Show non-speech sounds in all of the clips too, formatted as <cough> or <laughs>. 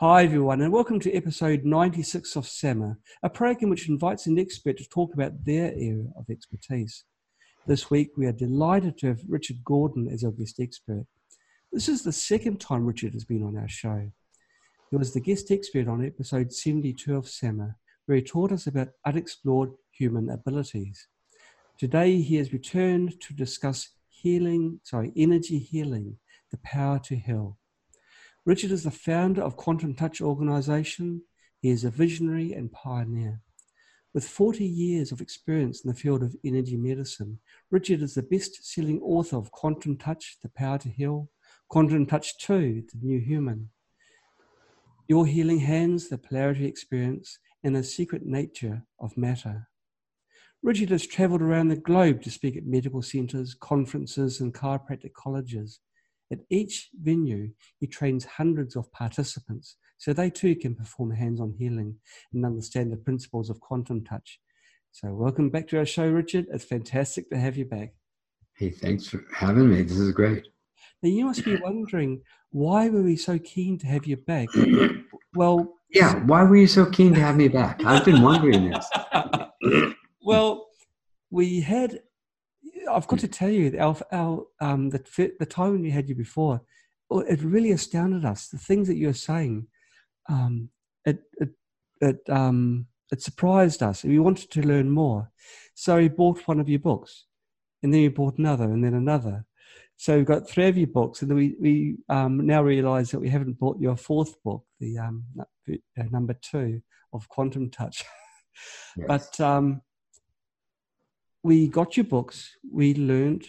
Hi, everyone, and welcome to episode 96 of SAMA, a program which invites an expert to talk about their area of expertise. This week, we are delighted to have Richard Gordon as our guest expert. This is the second time Richard has been on our show. He was the guest expert on episode 72 of SAMA, where he taught us about unexplored human abilities. Today, he has returned to discuss healing, sorry, energy healing, the power to heal. Richard is the founder of Quantum Touch Organization. He is a visionary and pioneer. With 40 years of experience in the field of energy medicine, Richard is the best selling author of Quantum Touch, The Power to Heal, Quantum Touch 2, The New Human, Your Healing Hands, The Polarity Experience, and The Secret Nature of Matter. Richard has traveled around the globe to speak at medical centers, conferences, and chiropractic colleges. At each venue, he trains hundreds of participants so they too can perform hands on healing and understand the principles of quantum touch. So, welcome back to our show, Richard. It's fantastic to have you back. Hey, thanks for having me. This is great. Now, you must be <clears throat> wondering why were we so keen to have you back? Well, yeah, why were you so keen to have me back? I've been wondering this. <laughs> well, we had I've got to tell you, our, our um, the, the time when we had you before, it really astounded us. The things that you were saying, um, it it it um, it surprised us. We wanted to learn more, so we bought one of your books, and then we bought another, and then another. So we've got three of your books, and then we we um, now realise that we haven't bought your fourth book, the um, uh, number two of Quantum Touch. <laughs> Yes. But um, we got your books, we learned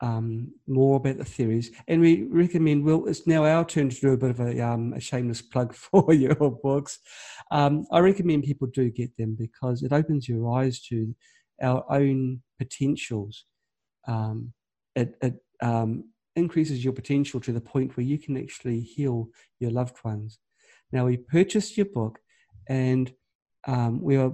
um, more about the theories, and we recommend. Well, it's now our turn to do a bit of a, um, a shameless plug <laughs> for your books. Um, I recommend people do get them because it opens your eyes to our own potentials. Um, it, it um, increases your potential to the point where you can actually heal your loved ones. Now, we purchased your book, and um, we are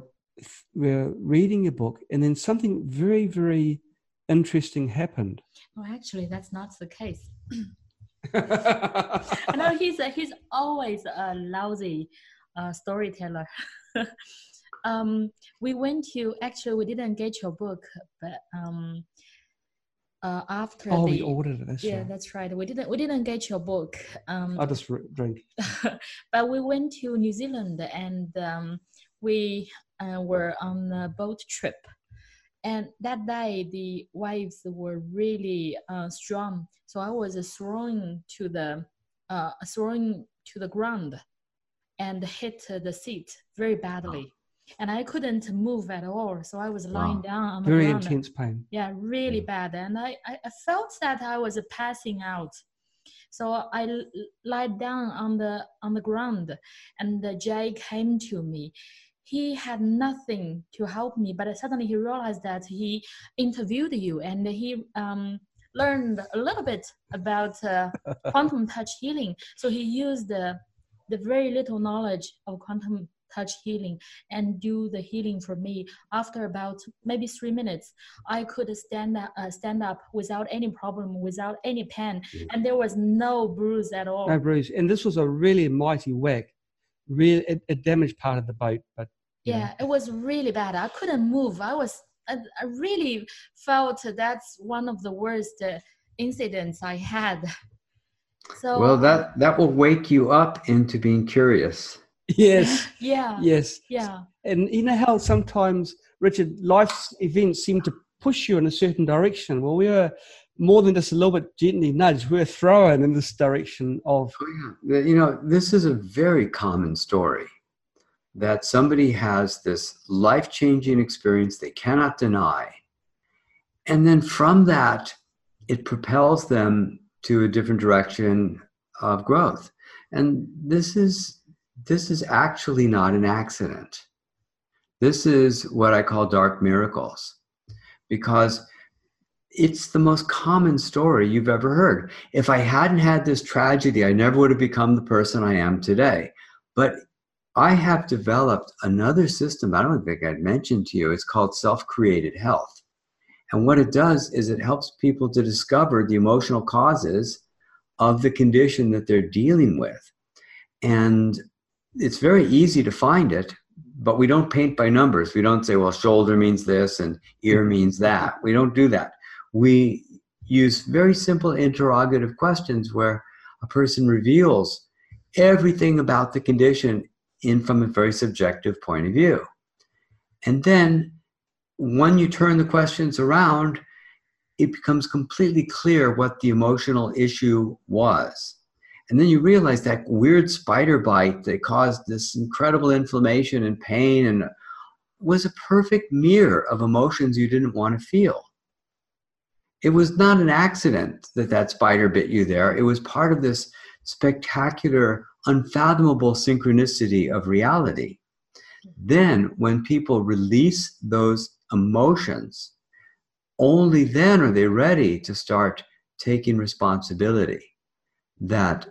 we're reading a book and then something very very interesting happened well actually that's not the case <laughs> I know he's a, he's always a lousy uh, storyteller. <laughs> um, we went to actually we didn't get your book, but um, uh, after oh, the, we ordered it. yeah, right. that's right. We didn't we didn't get your book. Um, I just drink. <laughs> but we went to New Zealand and um, we uh, were on a boat trip. And that day, the waves were really uh, strong. So I was thrown to the uh, thrown to the ground and hit the seat very badly. And I couldn't move at all. So I was lying wow. down on the very ground. intense pain. Yeah, really bad. And I, I felt that I was passing out. So I lied down on the on the ground, and Jay came to me he had nothing to help me but suddenly he realized that he interviewed you and he um, learned a little bit about uh, <laughs> quantum touch healing. So he used the, the very little knowledge of quantum touch healing and do the healing for me. After about maybe three minutes i could stand up, uh, stand up without any problem without any pain mm. and there was no bruise at all. No bruise. And this was a really mighty whack really it, it damaged part of the boat, but yeah, yeah, it was really bad. I couldn't move. I was I, I really felt that's one of the worst uh, incidents I had. <laughs> So well, that that will wake you up into being curious. <laughs> Yes. <laughs> yeah. Yes. Yeah. And you know how sometimes Richard, life's events seem to push you in a certain direction. Well, we were more than just a little bit gently nudged. We are thrown in this direction of. Oh, yeah. You know, this is a very common story that somebody has this life changing experience they cannot deny. And then from that, it propels them to a different direction of growth. And this is this is actually not an accident. This is what I call dark miracles because it's the most common story you've ever heard. If I hadn't had this tragedy, I never would have become the person I am today. But I have developed another system I don't think I'd mentioned to you. It's called self created health. And what it does is it helps people to discover the emotional causes of the condition that they're dealing with. And it's very easy to find it, but we don't paint by numbers. We don't say, well, shoulder means this and ear means that. We don't do that. We use very simple interrogative questions where a person reveals everything about the condition in from a very subjective point of view. And then when you turn the questions around, it becomes completely clear what the emotional issue was. And then you realize that weird spider bite that caused this incredible inflammation and pain and was a perfect mirror of emotions you didn't want to feel. It was not an accident that that spider bit you there. It was part of this spectacular, unfathomable synchronicity of reality. Then, when people release those emotions, only then are they ready to start taking responsibility that,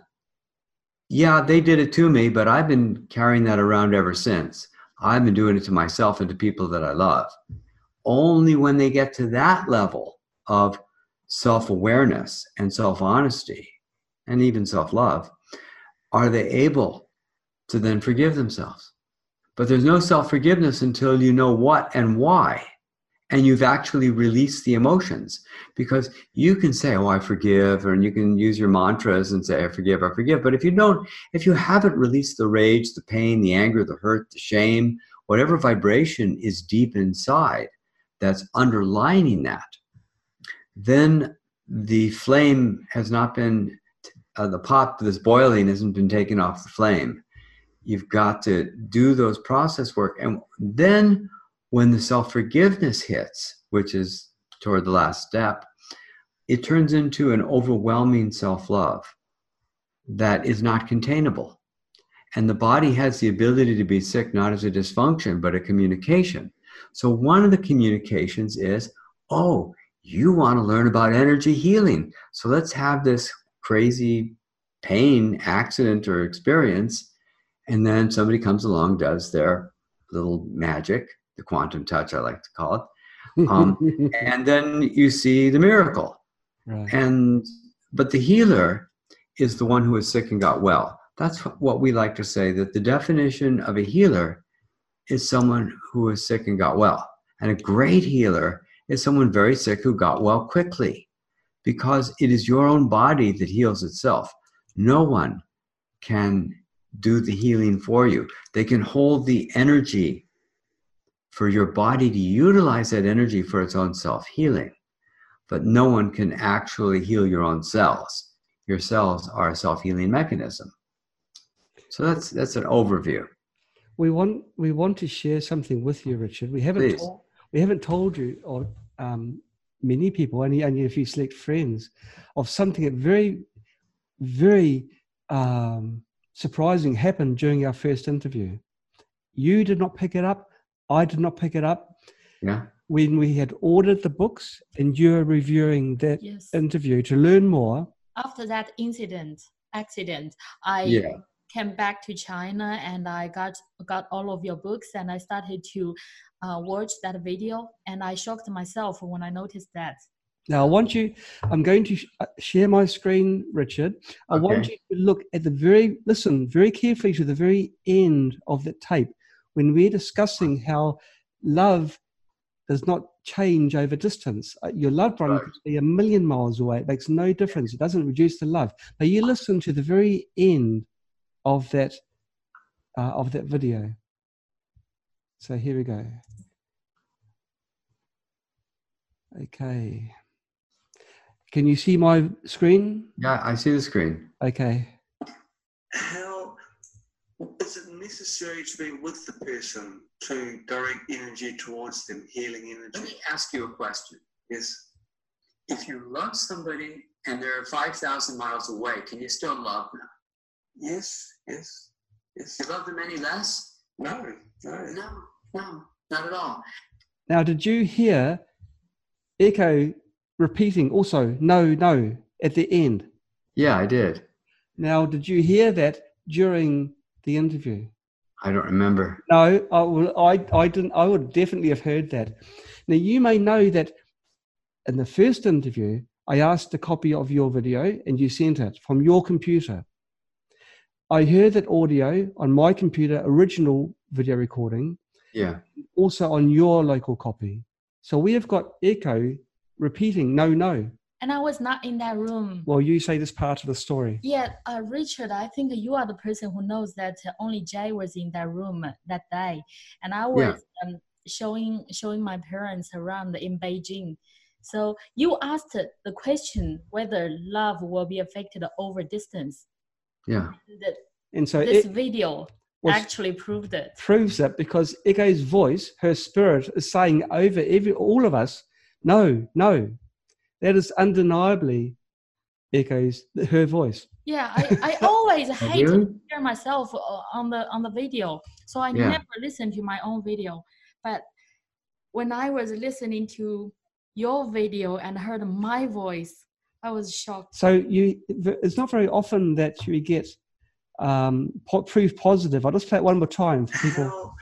yeah, they did it to me, but I've been carrying that around ever since. I've been doing it to myself and to people that I love. Only when they get to that level of self awareness and self honesty and even self love are they able to then forgive themselves. But there's no self forgiveness until you know what and why and you've actually released the emotions because you can say oh i forgive and you can use your mantras and say i forgive i forgive but if you don't if you haven't released the rage the pain the anger the hurt the shame whatever vibration is deep inside that's underlining that then the flame has not been uh, the pot that's boiling hasn't been taken off the flame you've got to do those process work and then when the self forgiveness hits, which is toward the last step, it turns into an overwhelming self love that is not containable. And the body has the ability to be sick not as a dysfunction, but a communication. So, one of the communications is, oh, you want to learn about energy healing. So, let's have this crazy pain, accident, or experience. And then somebody comes along, does their little magic, the quantum touch, I like to call it. Um, <laughs> and then you see the miracle. Right. And but the healer is the one who is sick and got well. That's what we like to say that the definition of a healer is someone who is sick and got well. And a great healer is someone very sick who got well quickly because it is your own body that heals itself. No one can do the healing for you. They can hold the energy for your body to utilize that energy for its own self healing. But no one can actually heal your own cells. Your cells are a self healing mechanism. So that's that's an overview. We want we want to share something with you, Richard. We haven't told, we haven't told you or um, many people, only only a few select friends, of something that very very um, surprising happened during our first interview. You did not pick it up. I did not pick it up. Yeah. When we had ordered the books and you were reviewing that yes. interview to learn more. After that incident, accident, I yeah. Came back to China and I got got all of your books and I started to uh, watch that video and I shocked myself when I noticed that. Now I want you. I'm going to sh- uh, share my screen, Richard. I okay. want you to look at the very listen very carefully to the very end of the tape when we're discussing how love does not change over distance. Uh, your loved one right. could be a million miles away. It makes no difference. It doesn't reduce the love. Now you listen to the very end of that uh, of that video. So here we go. Okay. Can you see my screen? Yeah, I see the screen. Okay. How is it necessary to be with the person to direct energy towards them, healing energy. Let me ask you a question. Yes. If you love somebody and they're 5,000 miles away, can you still love them? Yes, yes, yes. You love them any less? No, no. No, no, not at all. Now, did you hear Echo repeating also, no, no, at the end? Yeah, I did. Now, did you hear that during the interview? I don't remember. No, I, will, I, I didn't. I would definitely have heard that. Now you may know that in the first interview, I asked a copy of your video and you sent it from your computer. I hear that audio on my computer, original video recording, Yeah. also on your local copy. So we have got echo repeating no, no. And I was not in that room. Well, you say this part of the story. Yeah, uh, Richard, I think you are the person who knows that uh, only Jay was in that room that day, and I was um, showing showing my parents around in Beijing. So you asked the question whether love will be affected over distance. Yeah. That And so this it video was- actually proved it. proves that because Echo's voice, her spirit, is saying over every all of us, no, no. That is undeniably Echo's her voice. Yeah, I, I <laughs> always hate to hear myself uh, on the on the video, so I Yeah. never listen to my own video. But when I was listening to your video and heard my voice, I was shocked. So you, it's not very often that you get um, po- proof positive. I'll just play it one more time for people. How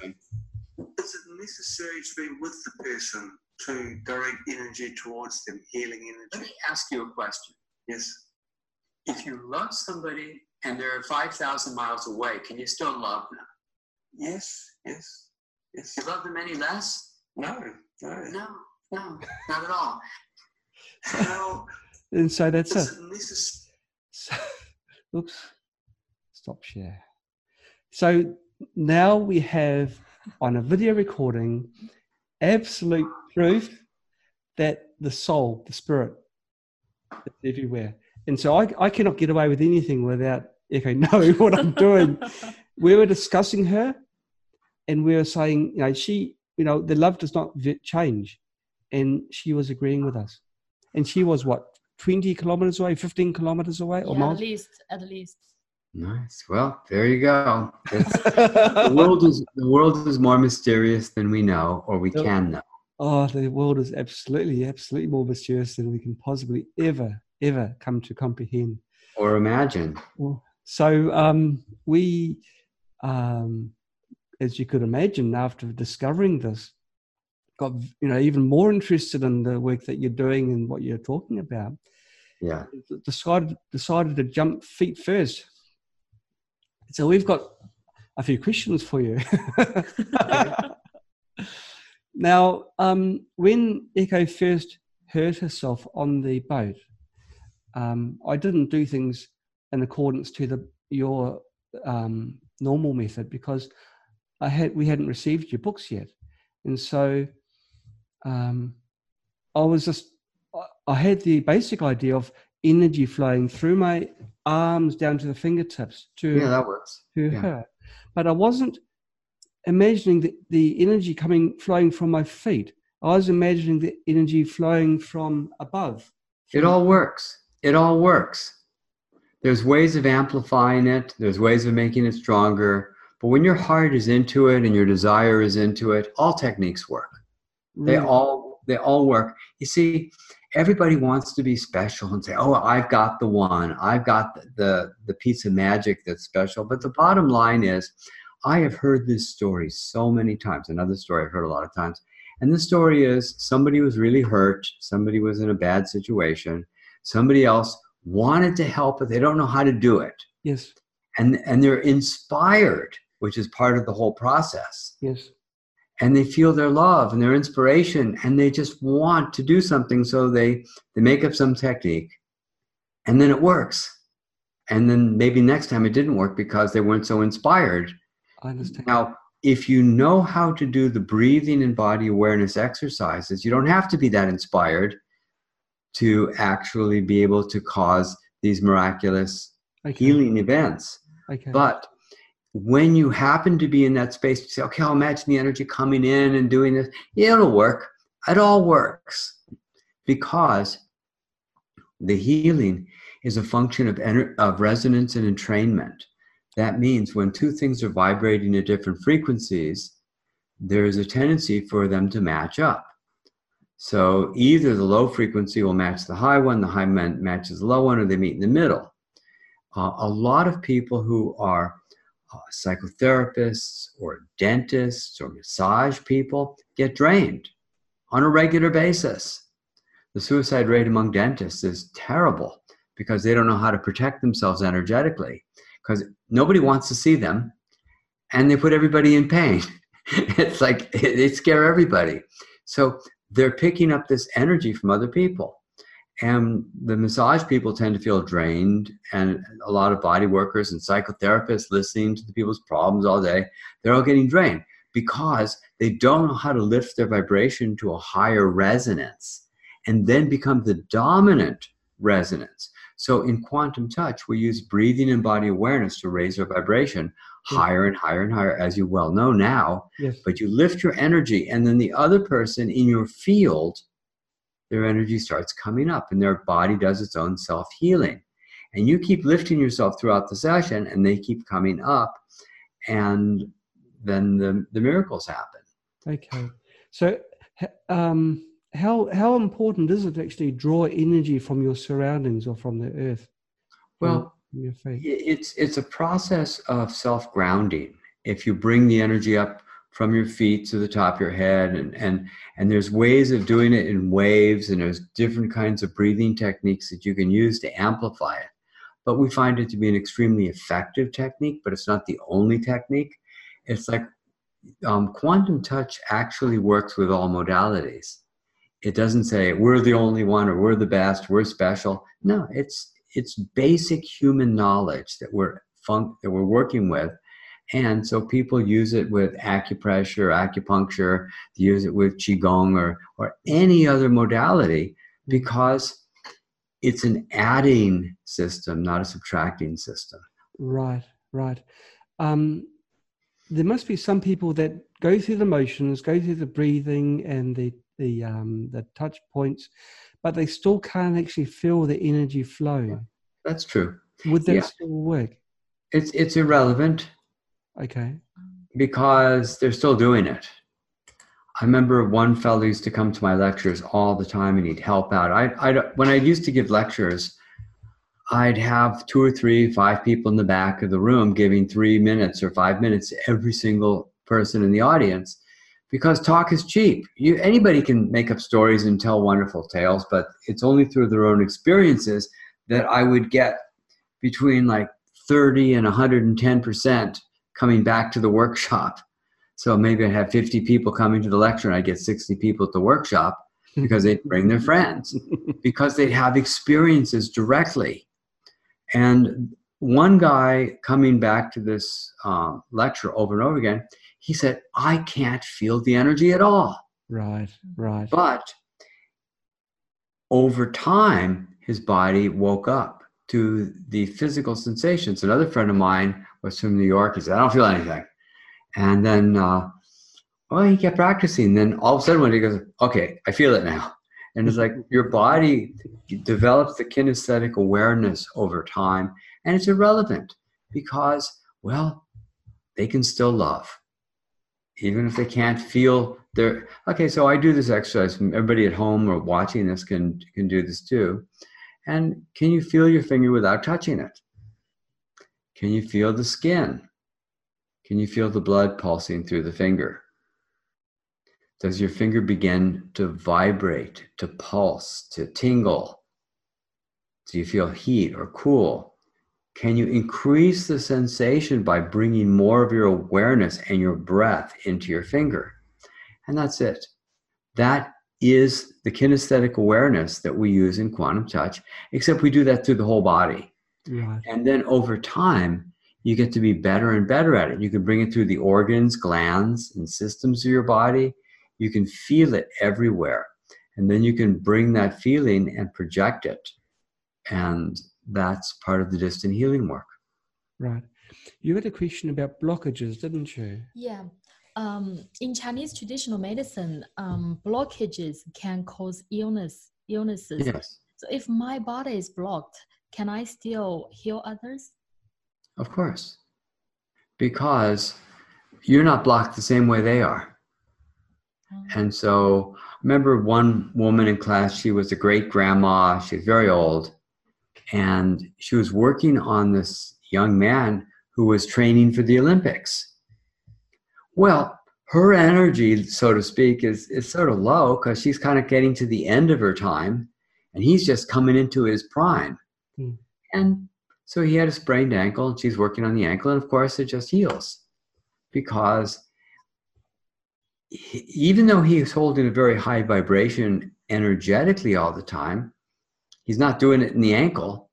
is it necessary to be with the person to direct energy towards them, healing energy? Let me ask you a question. Yes. If you love somebody and they're 5,000 miles away, can you still love them? Yes. Yes. Yes. You love them any less? No. No. No, no, not at all. <laughs> How And so that's it. necessary? So, oops, stop share. So now we have on a video recording absolute proof that the soul, the spirit, is everywhere. And so I, I cannot get away with anything without Echo <laughs> knowing what I'm doing. <laughs> we were discussing her and we were saying, you know, she, you know, the love does not change. And she was agreeing with us. And she was what, 20 kilometers away, 15 kilometers away, or Yeah, miles? at least, at least. Nice. Well, there you go. <laughs> The world is the world is more mysterious than we know or we can know. oh, the world is absolutely, absolutely more mysterious than we can possibly ever, ever come to comprehend. Or imagine. So um, we, um, as you could imagine, after discovering this, got you know even more interested in the work that you're doing and what you're talking about. Yeah. Decided decided to jump feet first. So we've got a few questions for you. <laughs> now, um, when Echo first hurt herself on the boat, um, I didn't do things in accordance to the your um, normal method because I had we hadn't received your books yet, and so um, I was just I- had the basic idea of energy flowing through my arms down to the fingertips to Yeah, that works. to yeah. her, but I wasn't imagining the, the energy coming flowing from my feet. I was imagining the energy flowing from above. It all works. It all works. There's ways of amplifying it, there's ways of making it stronger. But when your heart is into it and your desire is into it, all techniques work. They all they all work. You see, everybody wants to be special and say, "Oh, I've got the one. I've got the the, the piece of magic that's special." But the bottom line is, I have heard this story so many times. Another story I've heard a lot of times. And the story is somebody was really hurt, somebody was in a bad situation, somebody else wanted to help, but they don't know how to do it. Yes, And and they're inspired, which is part of the whole process yes, and they feel their love and their inspiration and they just want to do something so they they make up some technique and then it works and then maybe next time it didn't work because they weren't so inspired I understand. now if you know how to do the breathing and body awareness exercises you don't have to be that inspired to actually be able to cause these miraculous okay. healing events okay. but when you happen to be in that space, you say, okay, I'll imagine the energy coming in and doing this. It'll work. It all works because the healing is a function of, ener- of resonance and entrainment. That means when two things are vibrating at different frequencies, there is a tendency for them to match up. So either the low frequency will match the high one, the high man- matches the low one, or they meet in the middle. Uh, a lot of people who are uh, psychotherapists or dentists or massage people get drained on a regular basis. The suicide rate among dentists is terrible because they don't know how to protect themselves energetically. because nobody wants to see them and they put everybody in pain. <laughs> it's like <laughs> they scare everybody. So they're picking up this energy from other people. And the massage people tend to feel drained, and a lot of body workers and psychotherapists listening to the people's problems all day, they're all getting drained because they don't know how to lift their vibration to a higher resonance and then become the dominant resonance. So in quantum touch, we use breathing and body awareness to raise our vibration higher and higher and higher, as you well know now. Yes. But you lift your energy, and then the other person in your field, their energy starts coming up, and their body does its own self healing. And you keep lifting yourself throughout the session, and they keep coming up, and then the, the miracles happen. Okay. So, um, how how important is it to actually draw energy from your surroundings or from the earth? Well, it's it's a process of self grounding. If you bring the energy up from your feet to the top of your head, and and and there's ways of doing it in waves, and there's different kinds of breathing techniques that you can use to amplify it. But we find it to be an extremely effective technique, but it's not the only technique. It's like um, quantum touch actually works with all modalities. It doesn't say we're the only one or we're the best, we're special. No, it's it's basic human knowledge that we're fun- that we're working with, and so people use it with acupressure, acupuncture, they use it with qigong or or any other modality because it's an adding system, not a subtracting system. Right, right. Um, there must be some people that go through the motions, go through the breathing and the the um, the touch points, but they still can't actually feel the energy flow. That's true. Would that Yeah. still work? It's it's irrelevant Okay. because they're still doing it. I remember one fellow used to come to my lectures all the time and he'd help out. I, I, when I used to give lectures, I'd have two or three, five people in the back of the room giving three minutes or five minutes to every single person in the audience because talk is cheap. You, anybody can make up stories and tell wonderful tales, but it's only through their own experiences that I would get between like 30 and 110% coming back to the workshop. So maybe I'd have 50 people coming to the lecture and I'd get 60 people at the workshop because they'd bring their friends, <laughs> because they'd have experiences directly. And one guy coming back to this um, lecture over and over again, he said, I can't feel the energy at all. Right, right. But over time, his body woke up to the physical sensations. Another friend of mine was from New York. He said, I don't feel anything. And then, uh, well, he kept practicing. Then all of a sudden, day he goes, okay, I feel it now. And it's like your body develops the kinesthetic awareness over time, and it's irrelevant because, well, they can still love even if they can't feel their okay so i do this exercise everybody at home or watching this can can do this too and can you feel your finger without touching it can you feel the skin can you feel the blood pulsing through the finger does your finger begin to vibrate to pulse to tingle do you feel heat or cool can you increase the sensation by bringing more of your awareness and your breath into your finger? And that's it. That is the kinesthetic awareness that we use in quantum touch, except we do that through the whole body. Right. And then over time, you get to be better and better at it. You can bring it through the organs, glands, and systems of your body. You can feel it everywhere. And then you can bring that feeling and project it. And that's part of the distant healing work. Right. You had a question about blockages, didn't you? Yeah. Um, in Chinese traditional medicine, um, blockages can cause illness, illnesses. Yes, So if my body is blocked, can I still heal others? of course. Because you're not blocked the same way they are. Um, And so, I remember one woman in class, she was a great grandma, she was very old, and she was working on this young man who was training for the Olympics. Well, her energy, so to speak, is, is sort of low because she's kind of getting to the end of her time and he's just coming into his prime. Hmm. And So he had a sprained ankle, and she's working on the ankle, and of course, it just heals because he, even though he is holding a very high vibration energetically all the time, he's not doing it in the ankle.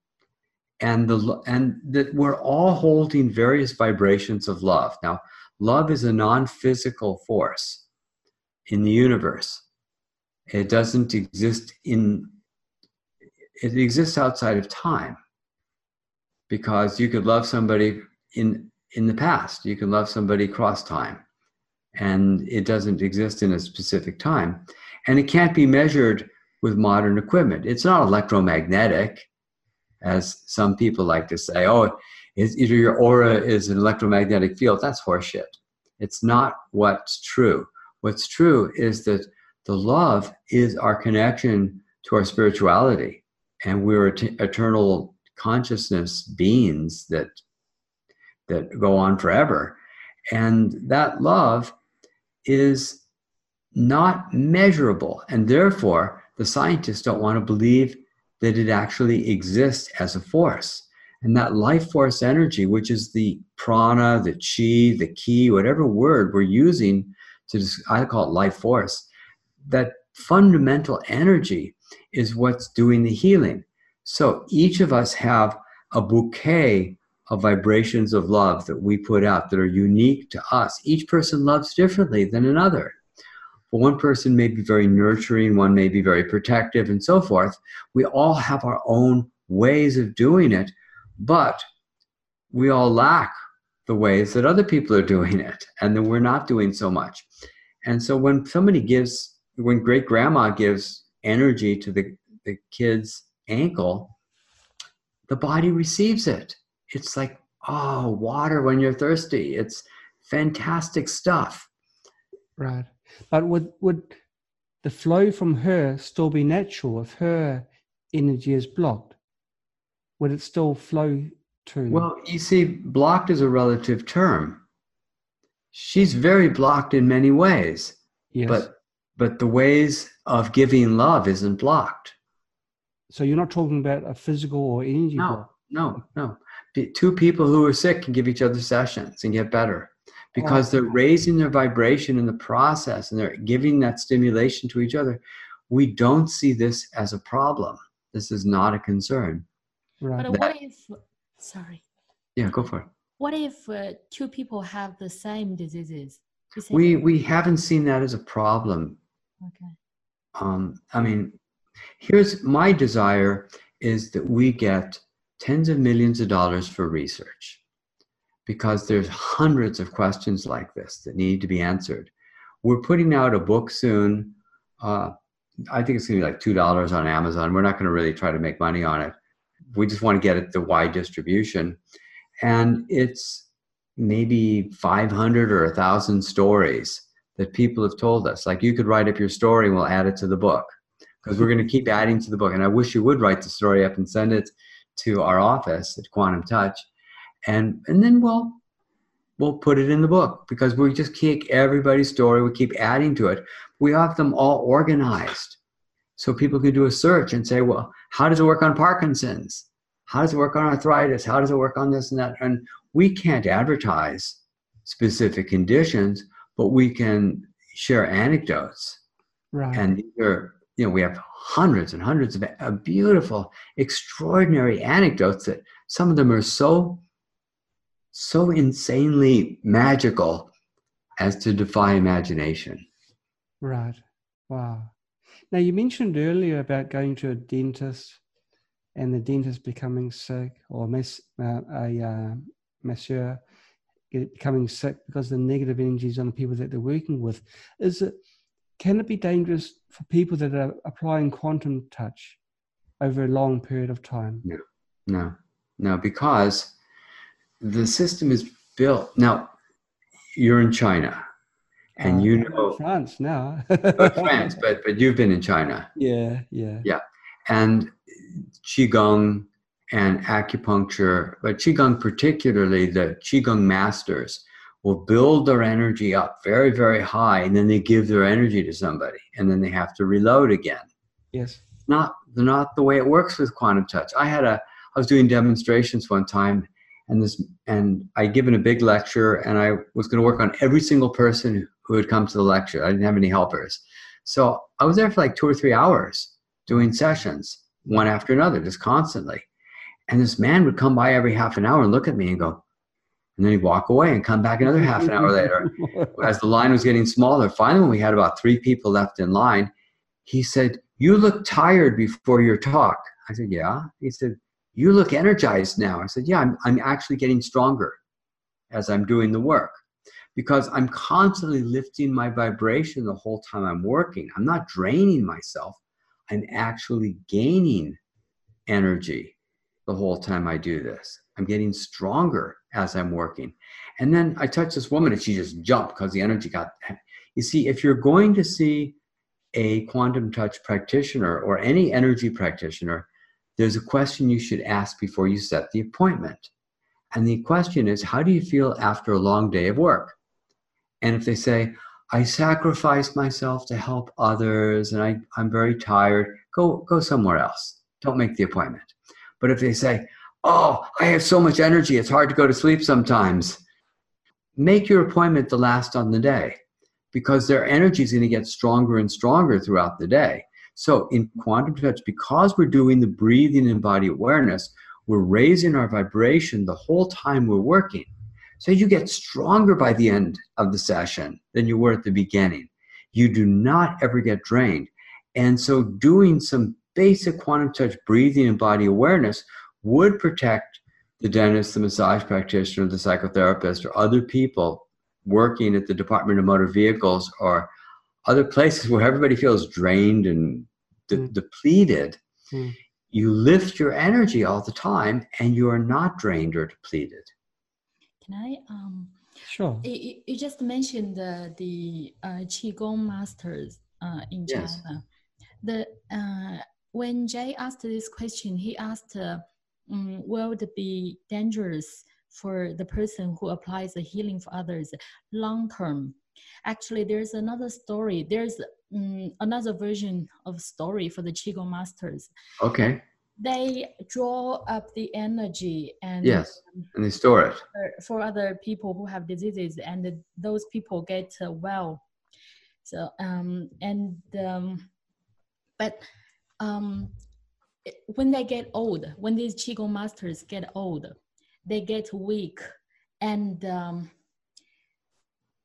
And the and that we're all holding various vibrations of love. Now, love is a non-physical force in the universe. It doesn't exist in it exists outside of time because you could love somebody in in the past. You can love somebody across time and it doesn't exist in a specific time. And it can't be measured with modern equipment. It's not electromagnetic as some people like to say oh either your aura is an electromagnetic field. That's horseshit. It's not what's true. What's true is that the love is our connection to our spirituality and we're eternal consciousness beings that that go on forever. And that love is not measurable. And therefore the scientists don't want to believe that it actually exists as a force. And that life force energy which is the prana the chi the ki whatever word we're using to i call it life force that fundamental energy is what's doing the healing so each of us have a bouquet of vibrations of love that we put out that are unique to us. Each person loves differently than another. For one person may be very nurturing, one may be very protective, and so forth. We all have our own ways of doing it, but we all lack the ways that other people are doing it, and that we're not doing so much. And so when somebody gives, when great grandma gives energy to the, the kids ankle, the body receives it. It's like, oh, water when you're thirsty. It's fantastic stuff. Right. But would would the flow from her still be natural if her energy is blocked? Would it still flow to? Well, you see, blocked is a relative term. She's very blocked in many ways. Yes. But but the ways of giving love isn't blocked. So you're not talking about a physical or energy. No, no, no. Two people who are sick can give each other sessions and get better because oh. they're raising their vibration in the process and they're giving that stimulation to each other. We don't see this as a problem. This is not a concern. Right. But that, what if? Sorry. Yeah, go for it. What if uh, two people have the same diseases? We we haven't seen that as a problem. Okay. Um, I mean, Here's my desire is that we get tens of millions of dollars for research because there's hundreds of questions like this that need to be answered. We're putting out a book soon. Uh, I think it's going to be like $2 on Amazon. We're not going to really try to make money on it. We just want to get it the wide distribution. And it's maybe 500 or 1,000 stories that people have told us. Like you could write up your story and we'll add it to the book because we're going to keep adding to the book. And I wish you would write the story up and send it to our office at Quantum Touch, and and then we'll we'll put it in the book because we just keep everybody's story. We keep adding to it. We have them all organized so people can do a search and say, well, how does it work on Parkinson's? How does it work on arthritis? How does it work on this and that? And we can't advertise specific conditions, but we can share anecdotes. Right. And these are you know, we have hundreds and hundreds of beautiful, extraordinary anecdotes that some of them are so, so insanely magical as to defy imagination. Right. Wow. Now, you mentioned earlier about going to a dentist and the dentist becoming sick or mes- uh, a uh, masseur becoming sick because the negative energies on the people that they're working with. Is it can it be dangerous for people that are applying quantum touch over a long period of time? No, no, no, because the system is built. Now, you're in China, and uh, you know France now. <laughs> France, but but you've been in China. Yeah, yeah, yeah, and qigong and acupuncture, but qigong particularly the qigong masters will build their energy up very, very high, and then they give their energy to somebody, and then they have to reload again. Yes. Not not the way it works with quantum touch. I had a, I was doing demonstrations one time, and this and I'd given a big lecture, and I was going to work on every single person who had come to the lecture. I didn't have any helpers, so I was there for like two or three hours doing sessions, one after another, just constantly. And this man would come by every half an hour and look at me and go, and then he'd walk away and come back another half an hour later. <laughs> As the line was getting smaller, finally, when we had about three people left in line, he said, You look tired before your talk. I said, Yeah. He said, You look energized now. I said, Yeah, I'm, I'm actually getting stronger as I'm doing the work because I'm constantly lifting my vibration the whole time I'm working. I'm not draining myself, I'm actually gaining energy the whole time I do this. I'm getting stronger as I'm working. And then I touched this woman and she just jumped because the energy got. You see, if you're going to see a quantum touch practitioner or any energy practitioner, there's a question you should ask before you set the appointment. And the question is, how do you feel after a long day of work? And if they say, I sacrificed myself to help others and I, I'm very tired, go, go somewhere else. Don't make the appointment. But if they say, Oh, I have so much energy, it's hard to go to sleep sometimes, make your appointment the last on the day because their energy is going to get stronger and stronger throughout the day. So, in quantum touch, because we're doing the breathing and body awareness, we're raising our vibration the whole time we're working. So, you get stronger by the end of the session than you were at the beginning. You do not ever get drained. And so, doing some basic quantum touch breathing and body awareness would protect the dentist, the massage practitioner, the psychotherapist, or other people working at the Department of Motor Vehicles or other places where everybody feels drained and de- mm. depleted. Mm. You lift your energy all the time and you are not drained or depleted. Can I? Um, sure. You, you just mentioned the, the uh, Qigong masters uh, in yes. China. The uh, when Jay asked this question, he asked, uh, um, will it be dangerous for the person who applies the healing for others long term? Actually, there's another story. There's um, another version of story for the Qigong masters. Okay. They draw up the energy and yes, and they store it for other people who have diseases, and those people get uh, well. So um and um, but um, when they get old, when these qigong masters get old, they get weak and um,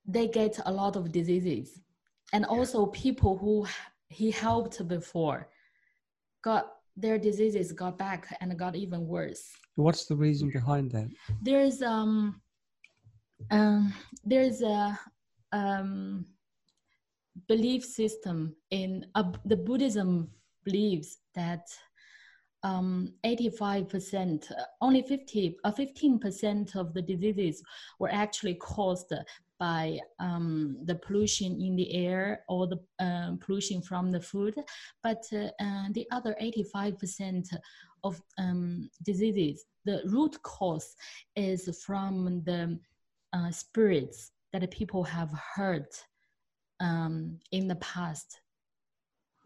they get a lot of diseases. And also people who he helped before got their diseases got back and got even worse. What's the reason behind that? There's um, um there's a um, belief system in uh, the Buddhism believes that um, 85%, only 50, uh, 15% of the diseases were actually caused by um, the pollution in the air or the uh, pollution from the food. But uh, uh, the other 85% of um, diseases, the root cause is from the uh, spirits that people have hurt um, in the past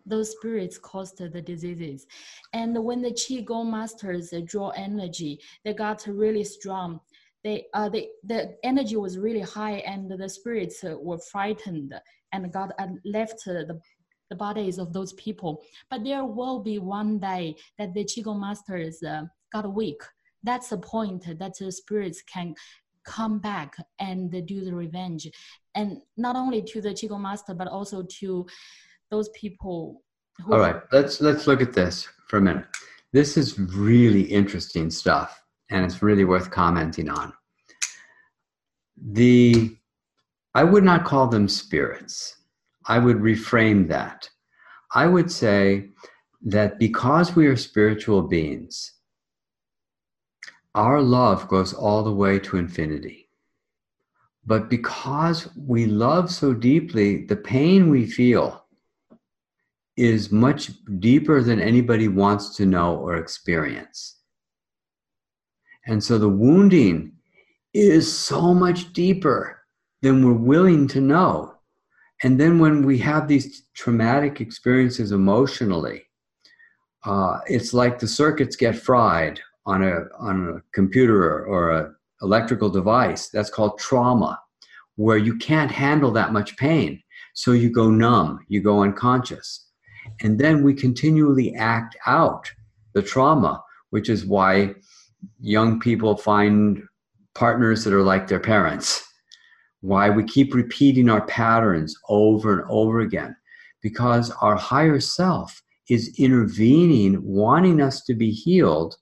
those spirits caused the diseases. And when the Qigong masters draw energy, they got really strong. They, uh, they, the energy was really high and the spirits were frightened and got uh, left the, the bodies of those people. But there will be one day that the Qigong masters uh, got weak. That's the point that the spirits can come back and do the revenge. And not only to the Qigong master, but also to those people all right let's let's look at this for a minute. This is really interesting stuff and it's really worth commenting on. The i would not call them spirits. I would reframe that. I would say that because we are spiritual beings our love goes all the way to infinity. But because we love so deeply the pain we feel is much deeper than anybody wants to know or experience. And so the wounding is so much deeper than we're willing to know. And then when we have these traumatic experiences emotionally, uh, it's like the circuits get fried on a on a computer or a electrical device. That's called trauma, where you can't handle that much pain. So you go numb, you go unconscious. And then we continually act out the trauma, which is why young people find partners that are like their parents. Why we keep repeating our patterns over and over again. Because our higher self is intervening, wanting us to be healed.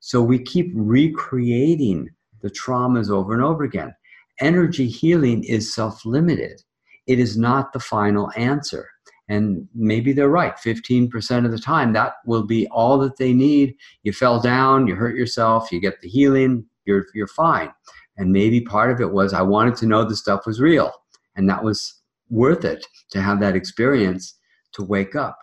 So we keep recreating the traumas over and over again. Energy healing is self limited, it is not the final answer. And maybe they're right. 15% of the time, that will be all that they need. You fell down, you hurt yourself, you get the healing, you're, you're fine. And maybe part of it was I wanted to know the stuff was real. And that was worth it to have that experience to wake up.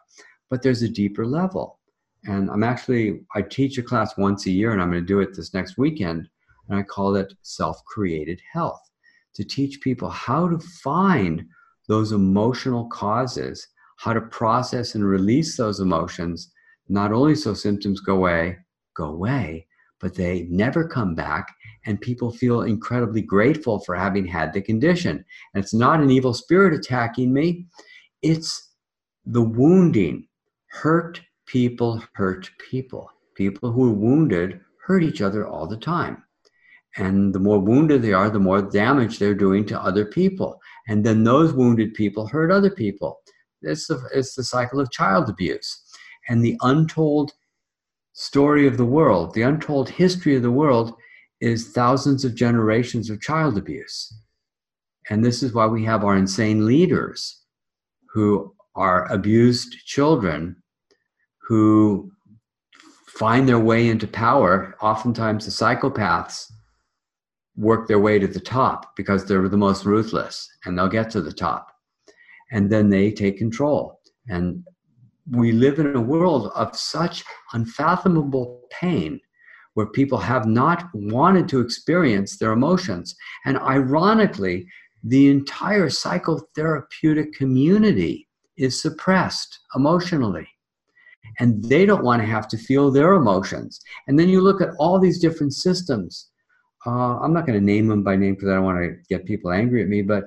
But there's a deeper level. And I'm actually, I teach a class once a year, and I'm going to do it this next weekend and I call it self created health to teach people how to find those emotional causes, how to process and release those emotions, not only so symptoms go away, go away, but they never come back and people feel incredibly grateful for having had the condition. And it's not an evil spirit attacking me, it's the wounding. Hurt people hurt people. People who are wounded hurt each other all the time. And the more wounded they are, the more damage they're doing to other people. And then those wounded people hurt other people. It's the, it's the cycle of child abuse. And the untold story of the world, the untold history of the world, is thousands of generations of child abuse. And this is why we have our insane leaders who are abused children who find their way into power. Oftentimes, the psychopaths work their way to the top because they're the most ruthless and they'll get to the top. And then they take control. And we live in a world of such unfathomable pain where people have not wanted to experience their emotions. And ironically, the entire psychotherapeutic community is suppressed emotionally. And they don't want to have to feel their emotions. And then you look at all these different systems uh, I'm not going to name them by name because I don't want to get people angry at me, but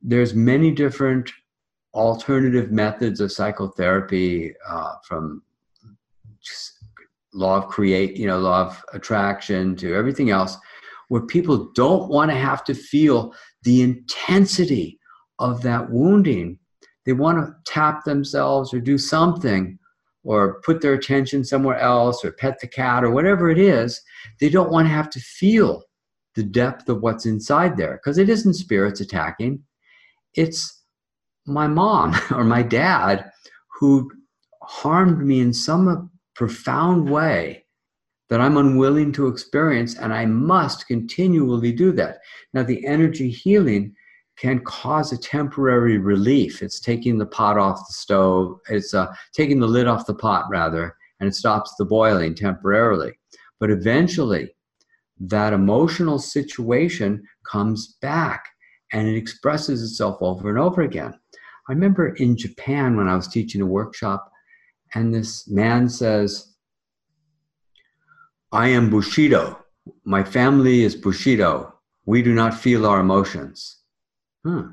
there's many different alternative methods of psychotherapy uh, from law of create, you know, law of attraction to everything else, where people don't want to have to feel the intensity of that wounding. They want to tap themselves or do something or put their attention somewhere else or pet the cat or whatever it is. They don't want to have to feel the depth of what's inside there because it isn't spirits attacking it's my mom <laughs> or my dad who harmed me in some profound way that I'm unwilling to experience, and I must continually do that. Now, the energy healing can cause a temporary relief. It's taking the pot off the stove, it's uh, taking the lid off the pot, rather, and it stops the boiling temporarily. But eventually, that emotional situation comes back and it expresses itself over and over again. I remember in Japan when I was teaching a workshop, and this man says, I am Bushido. My family is Bushido. We do not feel our emotions. Huh.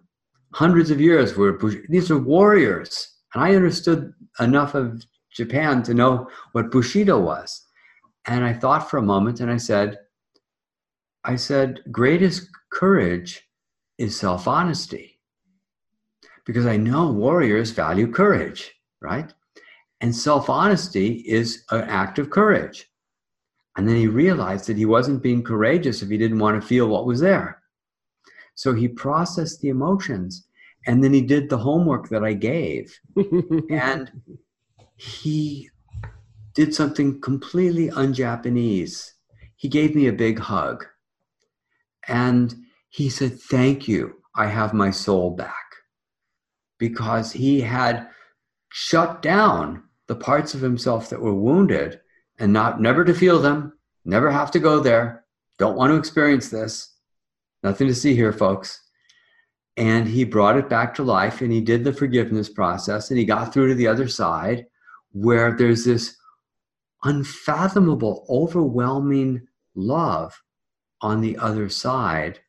Hundreds of years were these are warriors. And I understood enough of Japan to know what Bushido was. And I thought for a moment and I said, I said, greatest courage is self honesty. Because I know warriors value courage, right? And self honesty is an act of courage. And then he realized that he wasn't being courageous if he didn't want to feel what was there. So he processed the emotions and then he did the homework that I gave. <laughs> and he did something completely un Japanese. He gave me a big hug. And he said, Thank you. I have my soul back. Because he had shut down the parts of himself that were wounded and not never to feel them, never have to go there, don't want to experience this. Nothing to see here, folks. And he brought it back to life and he did the forgiveness process and he got through to the other side where there's this unfathomable, overwhelming love on the other side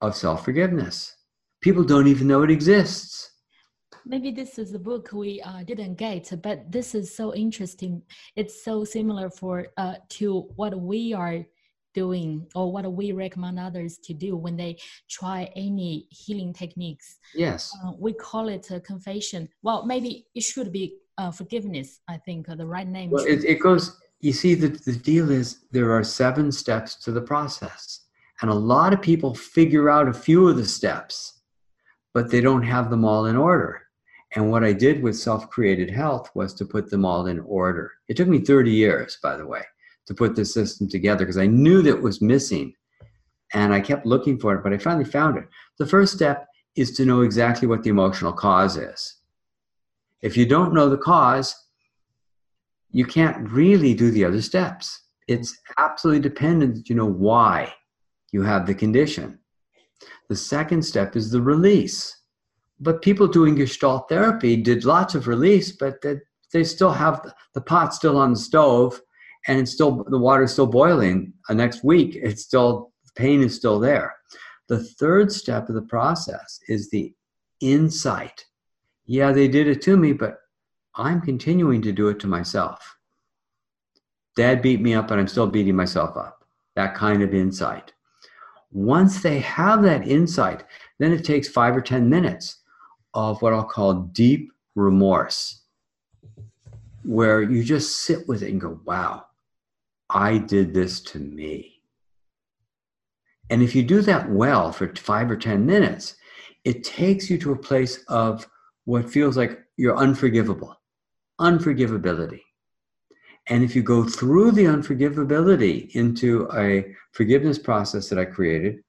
of self forgiveness. People don't even know it exists. Maybe this is a book we uh, didn't get, but this is so interesting. It's so similar for uh, to what we are doing or what we recommend others to do when they try any healing techniques. Yes. Uh, we call it a confession. Well, maybe it should be uh, forgiveness. I think uh, the right name. Well, it, it goes. You see, the, the deal is there are seven steps to the process, and a lot of people figure out a few of the steps, but they don't have them all in order. And what I did with self created health was to put them all in order. It took me 30 years, by the way, to put this system together because I knew that was missing. And I kept looking for it, but I finally found it. The first step is to know exactly what the emotional cause is. If you don't know the cause, you can't really do the other steps. It's absolutely dependent that you know why you have the condition. The second step is the release. But people doing Gestalt therapy did lots of release, but they, they still have the pot still on the stove and it's still the water's still boiling. Uh, next week, it's still pain is still there. The third step of the process is the insight. Yeah, they did it to me, but I'm continuing to do it to myself. Dad beat me up, and I'm still beating myself up. That kind of insight. Once they have that insight, then it takes five or 10 minutes of what I'll call deep remorse, where you just sit with it and go, wow, I did this to me. And if you do that well for five or 10 minutes, it takes you to a place of what feels like you're unforgivable, unforgivability. And if you go through the unforgivability into a forgiveness process that I created,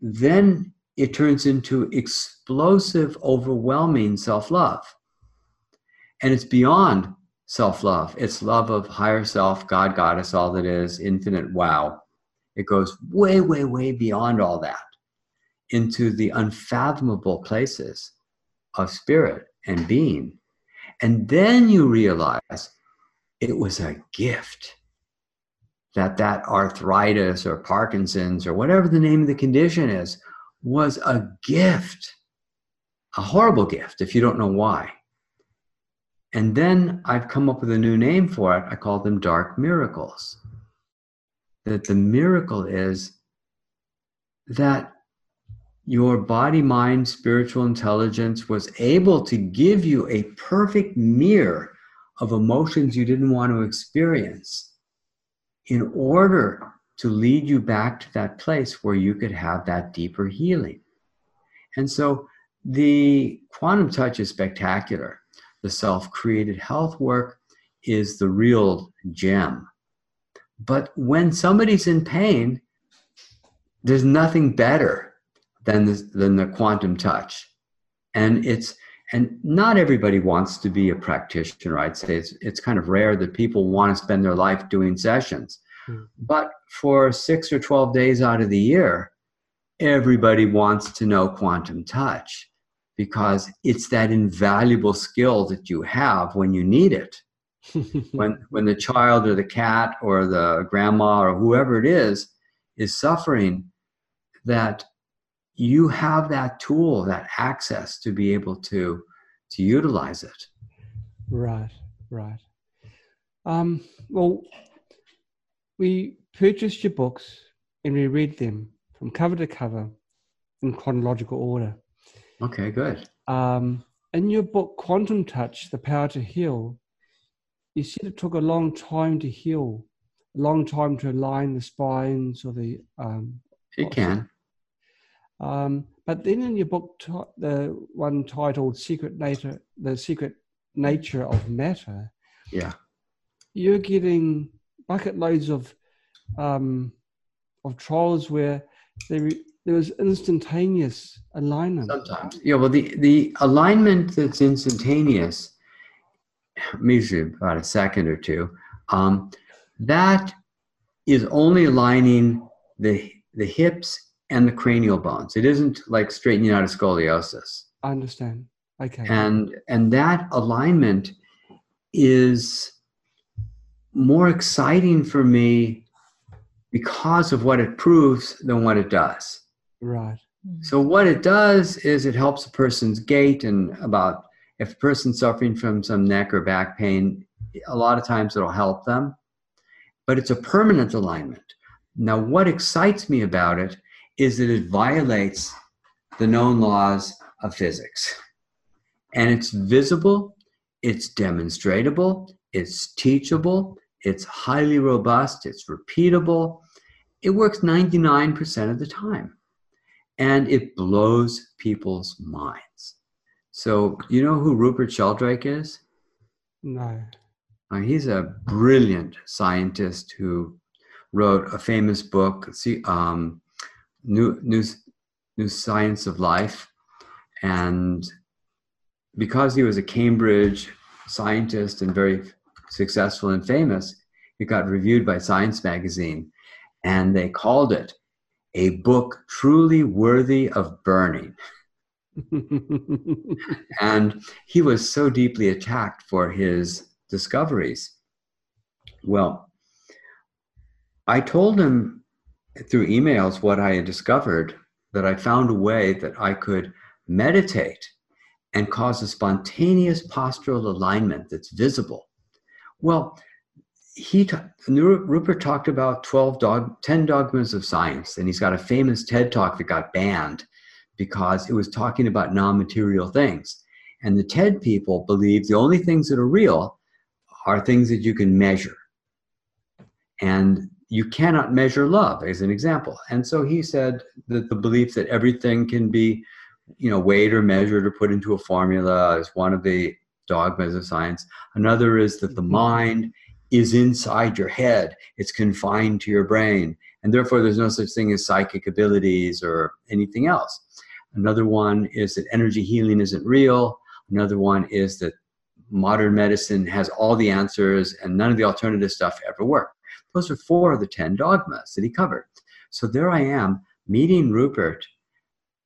then it turns into explosive, overwhelming self love. And it's beyond self love. It's love of higher self, God, Goddess, all that is, infinite wow. It goes way, way, way beyond all that into the unfathomable places of spirit and being. And then you realize it was a gift that that arthritis or Parkinson's or whatever the name of the condition is was a gift, a horrible gift if you don't know why. And then I've come up with a new name for it. I call them dark miracles. That the miracle is that your body, mind, spiritual intelligence was able to give you a perfect mirror of emotions you didn't want to experience in order to lead you back to that place where you could have that deeper healing. And so the quantum touch is spectacular the self created health work is the real gem. But when somebody's in pain, there's nothing better than the, than the quantum touch. And it's and not everybody wants to be a practitioner. I'd say it's it's kind of rare that people want to spend their life doing sessions. Mm. But for six or twelve days out of the year, everybody wants to know quantum touch because it's that invaluable skill that you have when you need it. <laughs> when when the child or the cat or the grandma or whoever it is is suffering, that you have that tool, that access to be able to to utilize it. Right, right. Um, well, we purchased your books and we read them from cover to cover in chronological order. Okay, good. Um, in your book, Quantum Touch The Power to Heal, you said it took a long time to heal, a long time to align the spines or the. Um, it can. Um, but then in your book, the one titled "Secret Nature," the secret nature of matter. Yeah. You're getting bucket loads of um, of trials where they there was instantaneous alignment. Sometimes, yeah. Well, the the alignment that's instantaneous, usually about a second or two, um, that is only aligning the the hips and the cranial bones. It isn't like straightening out a scoliosis. I understand. Okay. And and that alignment is more exciting for me because of what it proves than what it does. Right. Mm. So what it does is it helps a person's gait and about if a person's suffering from some neck or back pain, a lot of times it'll help them. But it's a permanent alignment. Now, what excites me about it is that it violates the known laws of physics. And it's visible, it's demonstratable, it's teachable, it's highly robust, it's repeatable. It works 99% of the time. And it blows people's minds. So, you know who Rupert Sheldrake is? No. Uh, he's a brilliant scientist who wrote a famous book, see, um, New, New, New Science of Life. And because he was a Cambridge scientist and very successful and famous, it got reviewed by Science Magazine. And they called it a book truly worthy of burning. <laughs> and he was so deeply attacked for his discoveries. Well, I told him through emails what I had discovered that I found a way that I could meditate and cause a spontaneous postural alignment that's visible. Well, he t- Rupert talked about 12 dog 10 dogmas of science and he's got a famous TED talk that got banned because it was talking about non-material things. And the TED people believe the only things that are real are things that you can measure. And you cannot measure love as an example. And so he said that the belief that everything can be, you know, weighed or measured or put into a formula is one of the dogmas of science. Another is that the mm-hmm. mind is inside your head. It's confined to your brain. And therefore there's no such thing as psychic abilities or anything else. Another one is that energy healing isn't real. Another one is that modern medicine has all the answers and none of the alternative stuff ever worked. Those are four of the 10 dogmas that he covered. So there I am meeting Rupert,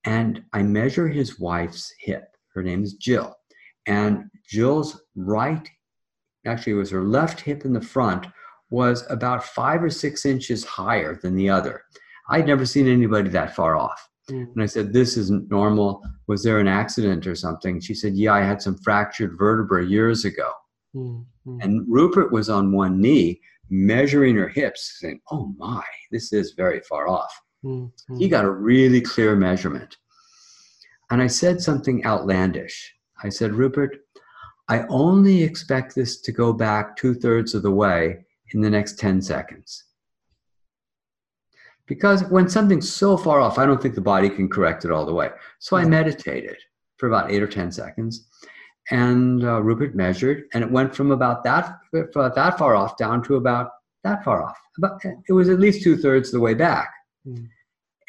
and I measure his wife's hip. Her name is Jill. And Jill's right, actually, it was her left hip in the front, was about five or six inches higher than the other. I'd never seen anybody that far off. Mm. And I said, This isn't normal. Was there an accident or something? She said, Yeah, I had some fractured vertebrae years ago. Mm, mm. And Rupert was on one knee measuring her hips, saying, Oh my, this is very far off. Mm, mm. He got a really clear measurement. And I said something outlandish. I said, Rupert, I only expect this to go back two thirds of the way in the next 10 seconds. Because when something's so far off, I don't think the body can correct it all the way. So I meditated for about eight or 10 seconds. And uh, Rupert measured, and it went from about that, about that far off down to about that far off. About, it was at least two thirds the way back. Mm.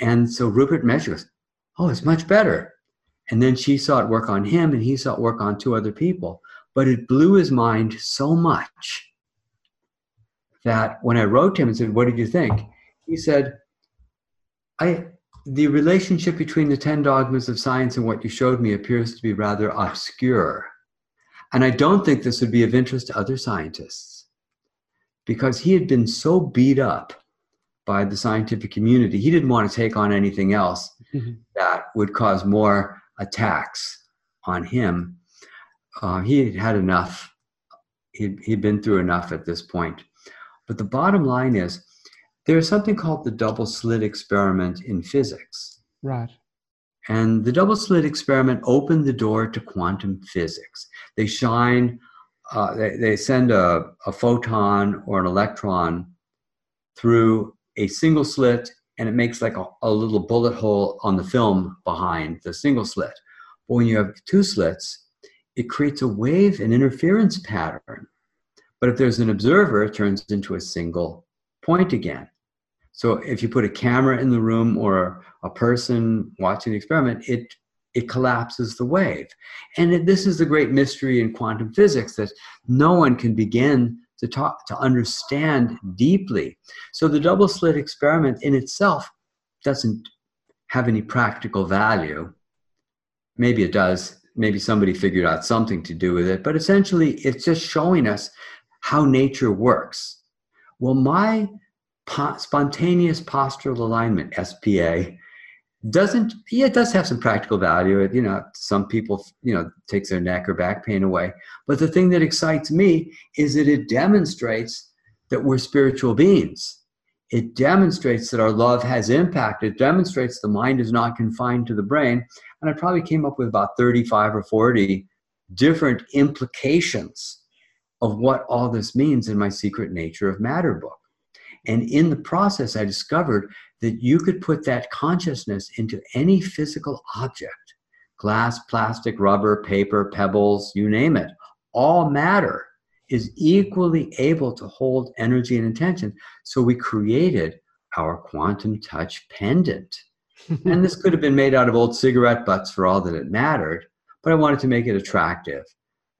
And so Rupert measures, oh, it's much better. And then she saw it work on him, and he saw it work on two other people. But it blew his mind so much that when I wrote to him and said, What did you think? He said, I, the relationship between the 10 dogmas of science and what you showed me appears to be rather obscure. And I don't think this would be of interest to other scientists because he had been so beat up by the scientific community, he didn't want to take on anything else Mhm. that would cause more attacks on him. Uh, he had had enough. He'd, he'd been through enough at this point. But the bottom line is there's something called the double slit experiment in physics. Right. And the double slit experiment opened the door to quantum physics. They shine, uh, they, they send a, a photon or an electron through a single slit, and it makes like a, a little bullet hole on the film behind the single slit. But when you have two slits, it creates a wave and interference pattern. But if there's an observer, it turns into a single point again. So if you put a camera in the room or a person watching the experiment, it it collapses the wave. And it, this is the great mystery in quantum physics that no one can begin to talk to understand deeply. So the double slit experiment in itself doesn't have any practical value. Maybe it does. Maybe somebody figured out something to do with it, but essentially it's just showing us how nature works. Well, my po- spontaneous postural alignment, SPA, doesn't, yeah, it does have some practical value. It, you know, some people, you know, takes their neck or back pain away. But the thing that excites me is that it demonstrates that we're spiritual beings. It demonstrates that our love has impact. It demonstrates the mind is not confined to the brain. And I probably came up with about 35 or 40 different implications of what all this means in my Secret Nature of Matter book. And in the process, I discovered that you could put that consciousness into any physical object glass, plastic, rubber, paper, pebbles, you name it. All matter is equally able to hold energy and intention. So we created our quantum touch pendant. <laughs> and this could have been made out of old cigarette butts for all that it mattered, but I wanted to make it attractive.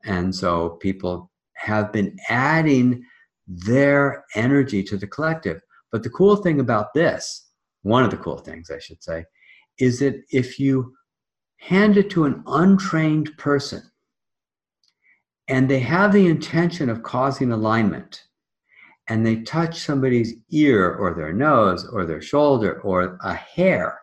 And so people have been adding their energy to the collective. But the cool thing about this, one of the cool things I should say, is that if you hand it to an untrained person and they have the intention of causing alignment and they touch somebody's ear or their nose or their shoulder or a hair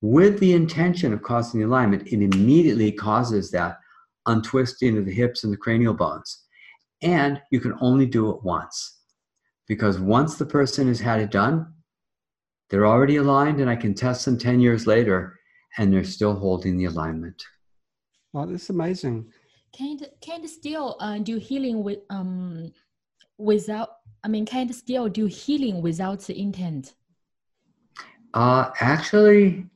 with the intention of causing the alignment, it immediately causes that untwisting of the hips and the cranial bones. And you can only do it once because once the person has had it done, they're already aligned, and I can test them 10 years later and they're still holding the alignment. Wow, that's amazing. Can it, can it still uh, do healing with um without? I mean, can it still do healing without the intent? Uh, actually,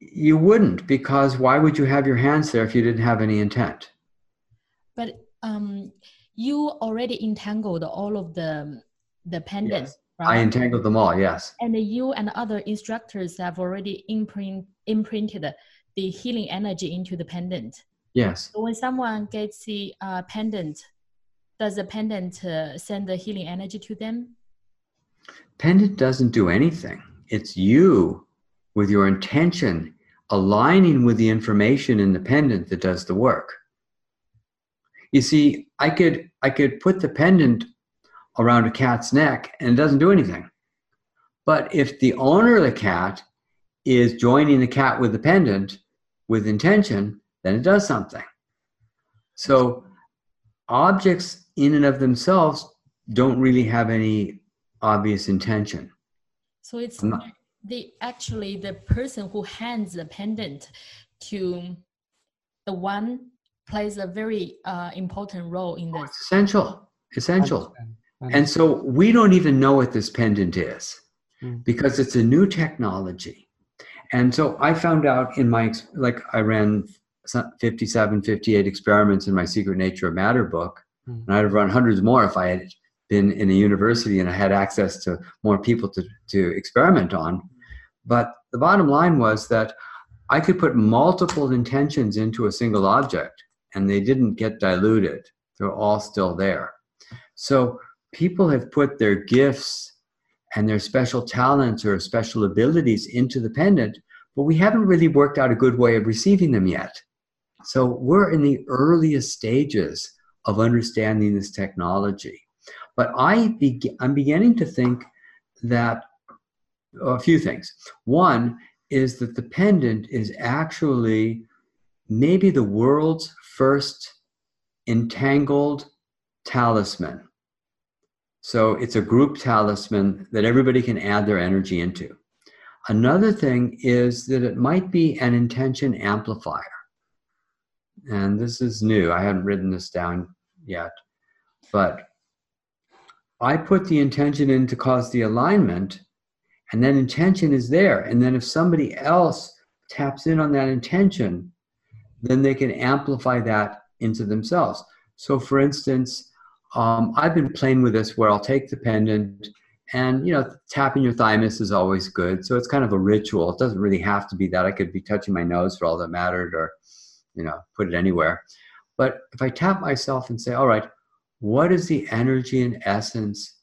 you wouldn't because why would you have your hands there if you didn't have any intent? But um, you already entangled all of the the pendants. Yes. Right? I entangled them all. Yes. And you and other instructors have already imprint, imprinted the healing energy into the pendant. Yes. So when someone gets the uh, pendant, does the pendant uh, send the healing energy to them? Pendant doesn't do anything. It's you with your intention aligning with the information in the pendant that does the work. You see, I could I could put the pendant around a cat's neck and it doesn't do anything. But if the owner of the cat is joining the cat with the pendant with intention, then it does something. So objects in and of themselves don't really have any obvious intention. So it's not, the actually the person who hands the pendant to the one plays a very uh, important role in this. It's essential, essential. And so we don't even know what this pendant is mm. because it's a new technology. And so I found out in my, like I ran 57, 58 experiments in my Secret Nature of Matter book. Mm. And I'd have run hundreds more if I had been in a university and I had access to more people to, to experiment on. But the bottom line was that I could put multiple intentions into a single object and they didn't get diluted. They're all still there. So people have put their gifts and their special talents or special abilities into the pendant, but we haven't really worked out a good way of receiving them yet. So we're in the earliest stages of understanding this technology. But I be- I'm beginning to think that a few things. One is that the pendant is actually maybe the world's first entangled talisman. So it's a group talisman that everybody can add their energy into. Another thing is that it might be an intention amplifier. And this is new. I haven't written this down yet. But I put the intention in to cause the alignment, and that intention is there. And then if somebody else taps in on that intention, then they can amplify that into themselves. So, for instance, um, I've been playing with this where I'll take the pendant and, you know, tapping your thymus is always good. So it's kind of a ritual. It doesn't really have to be that. I could be touching my nose for all that mattered or, you know, put it anywhere. But if I tap myself and say, all right, what is the energy and essence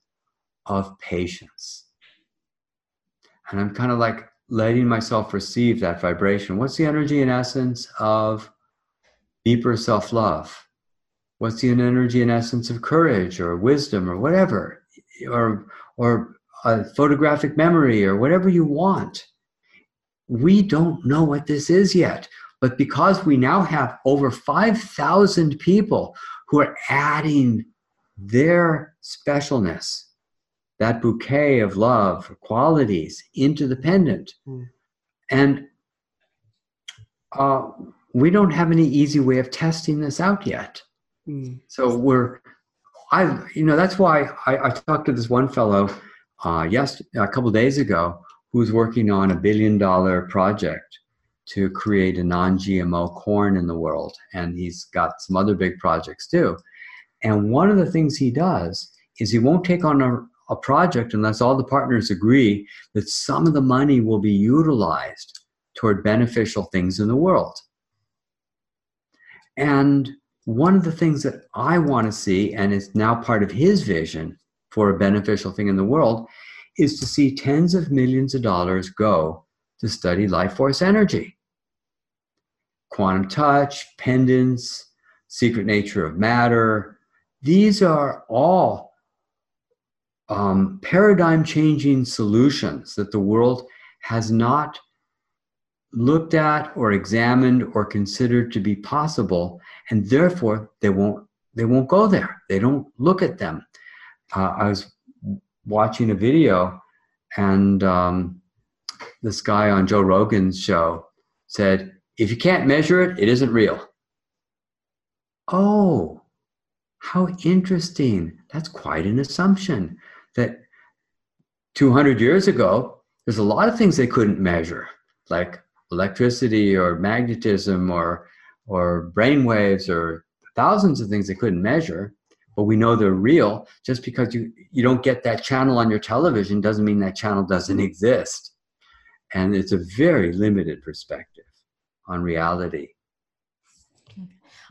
of patience? And I'm kind of like letting myself receive that vibration. What's the energy and essence of deeper self love? What's the energy and essence of courage or wisdom or whatever, or or a photographic memory or whatever you want. We don't know what this is yet. But because we now have over 5,000 people who are adding their specialness, that bouquet of love, qualities into the pendant. Mm. And uh, we don't have any easy way of testing this out yet. Mm. So we're, I, you know, that's why I, I talked to this one fellow uh, yes, a couple days ago who's working on a billion dollar project to create a non-GMO corn in the world, and he's got some other big projects too. And one of the things he does is he won't take on a, a project unless all the partners agree that some of the money will be utilized toward beneficial things in the world. And one of the things that I want to see, and is now part of his vision for a beneficial thing in the world, is to see tens of millions of dollars go to study life force energy. Quantum touch, pendants, secret nature of matter, these are all um, paradigm changing solutions that the world has not looked at or examined or considered to be possible and therefore they won't they won't go there. They don't look at them. Uh, i was watching a video and um, this guy on joe rogan's show said if you can't measure it it isn't real. Oh how interesting. That's quite an assumption that 200 years ago there's a lot of things they couldn't measure like electricity or magnetism or or brain waves or thousands of things they couldn't measure but we know they're real. Just because you you don't get that channel on your television doesn't mean that channel doesn't exist. And it's a very limited perspective on reality.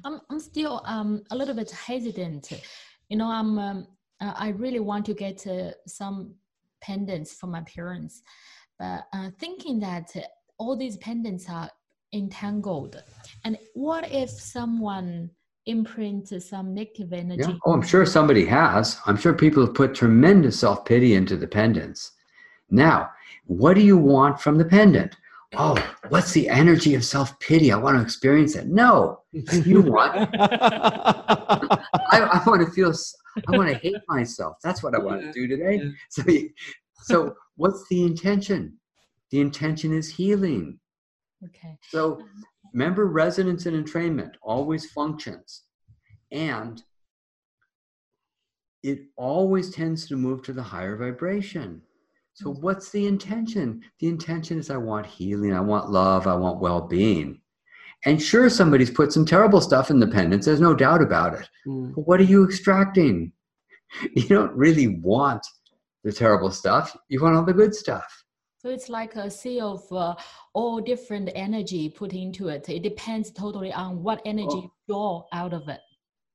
I'm, I'm still um, a little bit hesitant. You know i'm um, i really want to get uh, some pendants for my parents but uh, thinking that all these pendants are entangled. And what if someone imprints some negative energy? Yeah. Oh, I'm sure somebody has. I'm sure people have put tremendous self pity into the pendants. Now, what do you want from the pendant? Oh, what's the energy of self pity? I want to experience it. No, you want. <laughs> I, I, want to feel. I want to hate myself. That's what I want to do today. <laughs> So, so what's the intention? The intention is healing. Okay. So remember, resonance and entrainment always functions. And it always tends to move to the higher vibration. So, mm. what's the intention? The intention is I want healing, I want love, I want well being. And sure, somebody's put some terrible stuff in the pendants, there's no doubt about it. Mm. But what are you extracting? <laughs> You don't really want the terrible stuff, you want all the good stuff. So it's like a sea of uh, all different energy put into it. It depends totally on what energy oh. you draw out of it.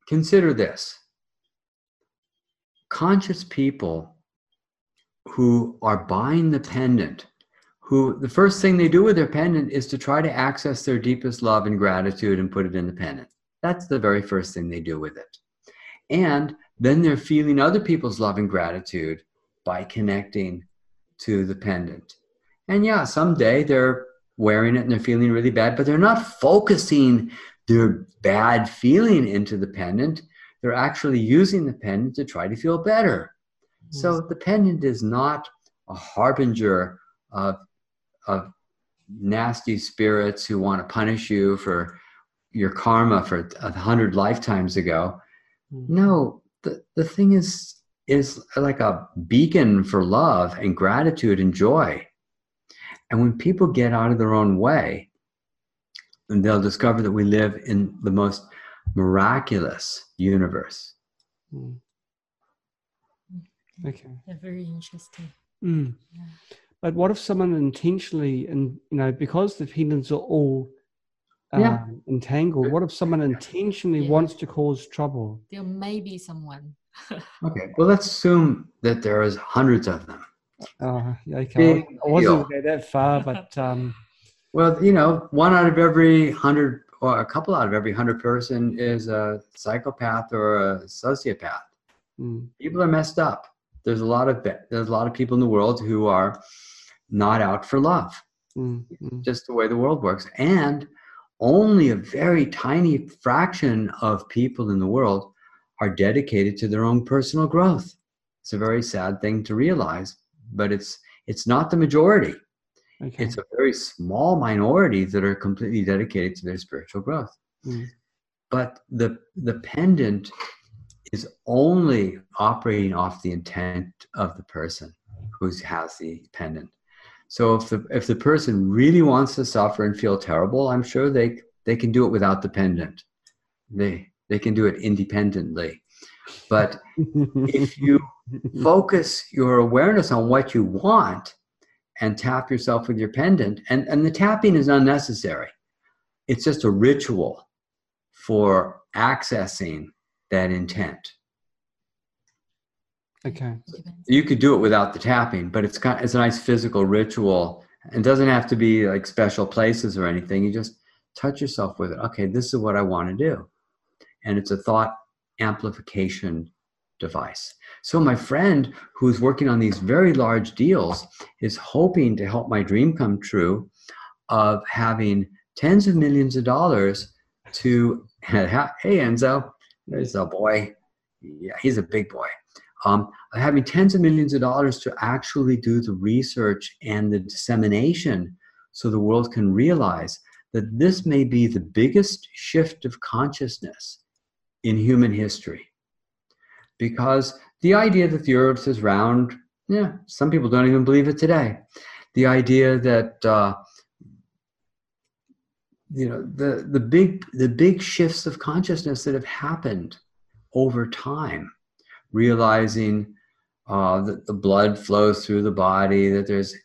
Consider this conscious people who are buying the pendant, who the first thing they do with their pendant is to try to access their deepest love and gratitude and put it in the pendant. That's the very first thing they do with it. And then they're feeling other people's love and gratitude by connecting to the pendant. And yeah, someday they're wearing it and they're feeling really bad, but they're not focusing their bad feeling into the pendant. They're actually using the pendant to try to feel better. So the pendant is not a harbinger of, of nasty spirits who want to punish you for your karma for a hundred lifetimes ago. Mm-hmm. No, the, the thing is is like a beacon for love and gratitude and joy. And when people get out of their own way, and they'll discover that we live in the most miraculous universe. Mm. Okay. Yeah, very interesting. Mm. Yeah. But what if someone intentionally, and you know, because the pendants are all um, yeah. entangled, what if someone intentionally yeah. wants to cause trouble? There may be someone <laughs> okay, well, let's assume that there is hundreds of them. Oh, okay. I wasn't going that far, but um... <laughs> well, you know, one out of every hundred or a couple out of every hundred person is a psychopath or a sociopath. Mm. People are messed up. There's a lot of there's a lot of people in the world who are not out for love. Mm. Mm. Just the way the world works, and only a very tiny fraction of people in the world are dedicated to their own personal growth. It's a very sad thing to realize, but it's it's not the majority. Okay. It's a very small minority that are completely dedicated to their spiritual growth. Mm. But the the pendant is only operating off the intent of the person who has the pendant. So if the if the person really wants to suffer and feel terrible, I'm sure they they can do it without the pendant. They they can do it independently. But if you <laughs> focus your awareness on what you want and tap yourself with your pendant, and, and the tapping is unnecessary. It's just a ritual for accessing that intent. Okay. You could do it without the tapping, but it's kind it's a nice physical ritual. and doesn't have to be like special places or anything. You just touch yourself with it. Okay, this is what I want to do. And it's a thought amplification device. So my friend who's working on these very large deals is hoping to help my dream come true of having tens of millions of dollars to <laughs> hey Enzo, there's a boy. Yeah, he's a big boy. Um, having tens of millions of dollars to actually do the research and the dissemination so the world can realize that this may be the biggest shift of consciousness in human history. Because the idea that the earth is round, yeah, some people don't even believe it today. The idea that uh, you know the the big the big shifts of consciousness that have happened over time, realizing uh, that the blood flows through the body, that there's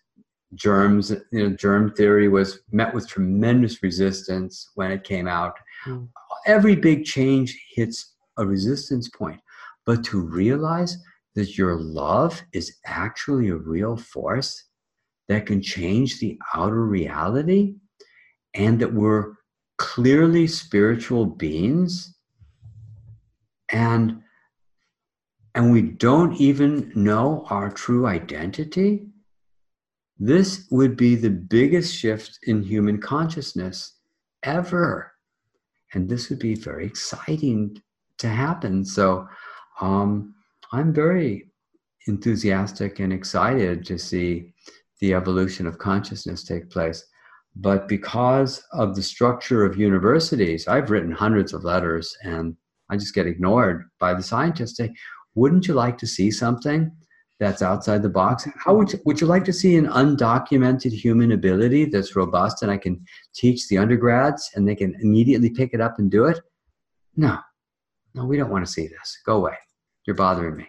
germs. You know, germ theory was met with tremendous resistance when it came out. Mm. Every big change hits a resistance point, but to realize that your love is actually a real force that can change the outer reality and that we're clearly spiritual beings and and we don't even know our true identity this would be the biggest shift in human consciousness ever. And this would be very exciting to happen. So um, i'm very enthusiastic and excited to see the evolution of consciousness take place. But because of the structure of universities, I've written hundreds of letters and I just get ignored by the scientists. Wouldn't you like to see something that's outside the box? How would you, would you like to see an undocumented human ability that's robust and I can teach the undergrads and they can immediately pick it up and do it? No, no, we don't want to see this. Go away. You're bothering me.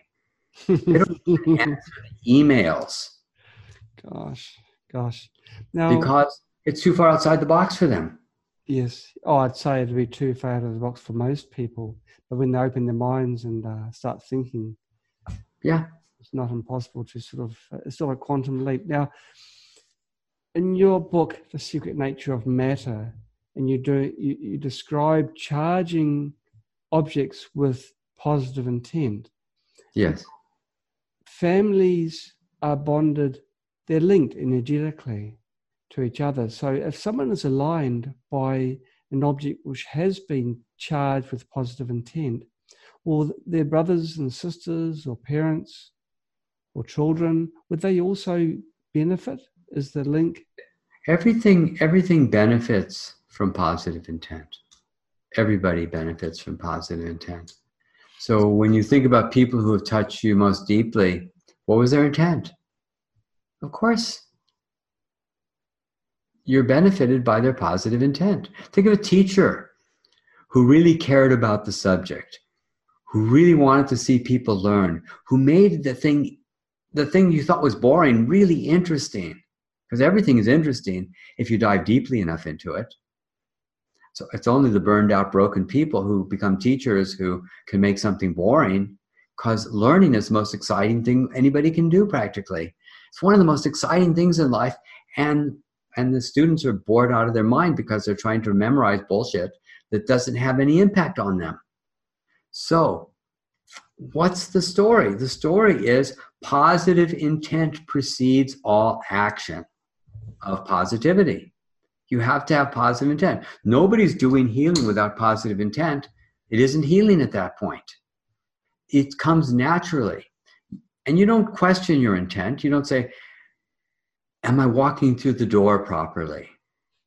They don't <laughs> answer the emails Gosh, gosh. Now, because it's too far outside the box for them. Yes, oh, I'd say it'd be too far out of the box for most people. But when they open their minds and uh, start thinking, Yeah. it's not impossible to sort of, uh, it's still a quantum leap. Now, in your book, The Secret Nature of Matter, and you do you, you describe charging objects with positive intent. Yes. Families are bonded, they're linked energetically to each other. So if someone is aligned by an object which has been charged with positive intent, or their brothers and sisters or parents or children, would they also benefit? Is the link? everything everything benefits from positive intent everybody benefits from positive intent so when you think about people who have touched you most deeply what was their intent of course you're benefited by their positive intent think of a teacher who really cared about the subject who really wanted to see people learn who made the thing the thing you thought was boring really interesting because everything is interesting if you dive deeply enough into it. So it's only the burned out, broken people who become teachers who can make something boring because learning is the most exciting thing anybody can do practically. It's one of the most exciting things in life. And and the students are bored out of their mind because they're trying to memorize bullshit that doesn't have any impact on them. So, what's the story? The story is positive intent precedes all action of positivity. You have to have positive intent. Nobody's doing healing without positive intent. It isn't healing at that point. It comes naturally. And you don't question your intent. You don't say, Am I walking through the door properly?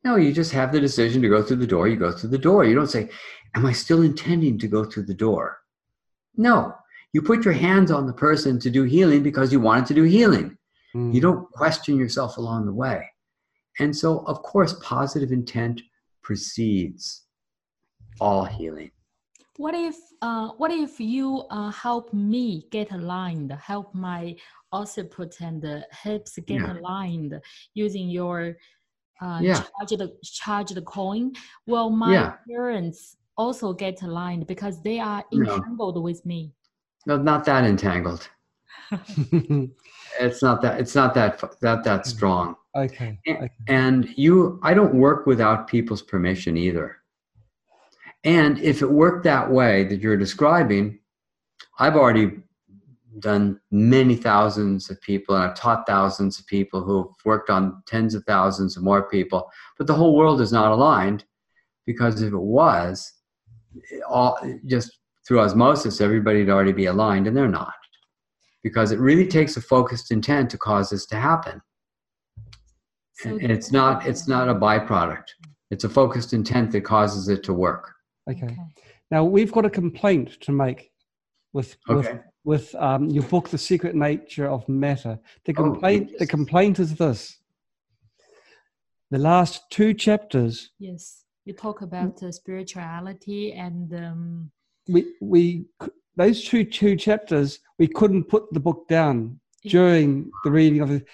No, you just have the decision to go through the door. You go through the door. You don't say, Am I still intending to go through the door? No, you put your hands on the person to do healing because you wanted to do healing. Mm. You don't question yourself along the way. And so, of course, positive intent precedes all healing. What if uh, what if you uh, help me get aligned, help my occiput and the hips get yeah. aligned using your uh, yeah. charged charged coin? Well, my yeah. parents also get aligned because they are entangled no. with me? No, not that entangled. it's not that. It's not that that that strong. Okay. okay. And you, I don't work without people's permission either. And if it worked that way that you're describing, I've already done many thousands of people and I've taught thousands of people who've worked on tens of thousands of more people, but the whole world is not aligned because if it was, all just through osmosis, everybody'd already be aligned and they're not because it really takes a focused intent to cause this to happen. So and it's not it's not a byproduct. It's a focused intent that causes it to work. Okay. okay. Now we've got a complaint to make with okay. with, with um, your book, The Secret Nature of Matter. The complaint oh, the complaint is this. The last two chapters. Yes, you talk about uh, spirituality and. Um, we we those two two chapters we couldn't put the book down during the reading of it.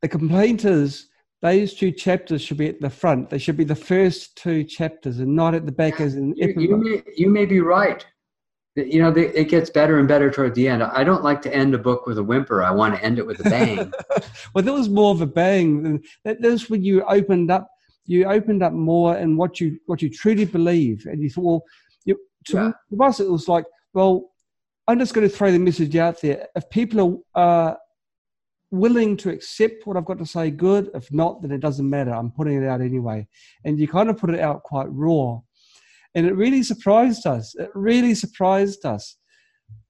The complaint is those two chapters should be at the front. They should be the first two chapters and not at the back as an you, you, may, you may be right. You know, they, it gets better and better toward the end. I don't like to end a book with a whimper. I want to end it with a bang. <laughs> well, there was more of a bang. That, that was when you opened up. You opened up more in what you what you truly believe, and you thought, well, you, to yeah. us it was like, well, I'm just going to throw the message out there. If people are uh, willing to accept what I've got to say, good. If not, then it doesn't matter. I'm putting it out anyway. And you kind of put it out quite raw. And it really surprised us. It really surprised us.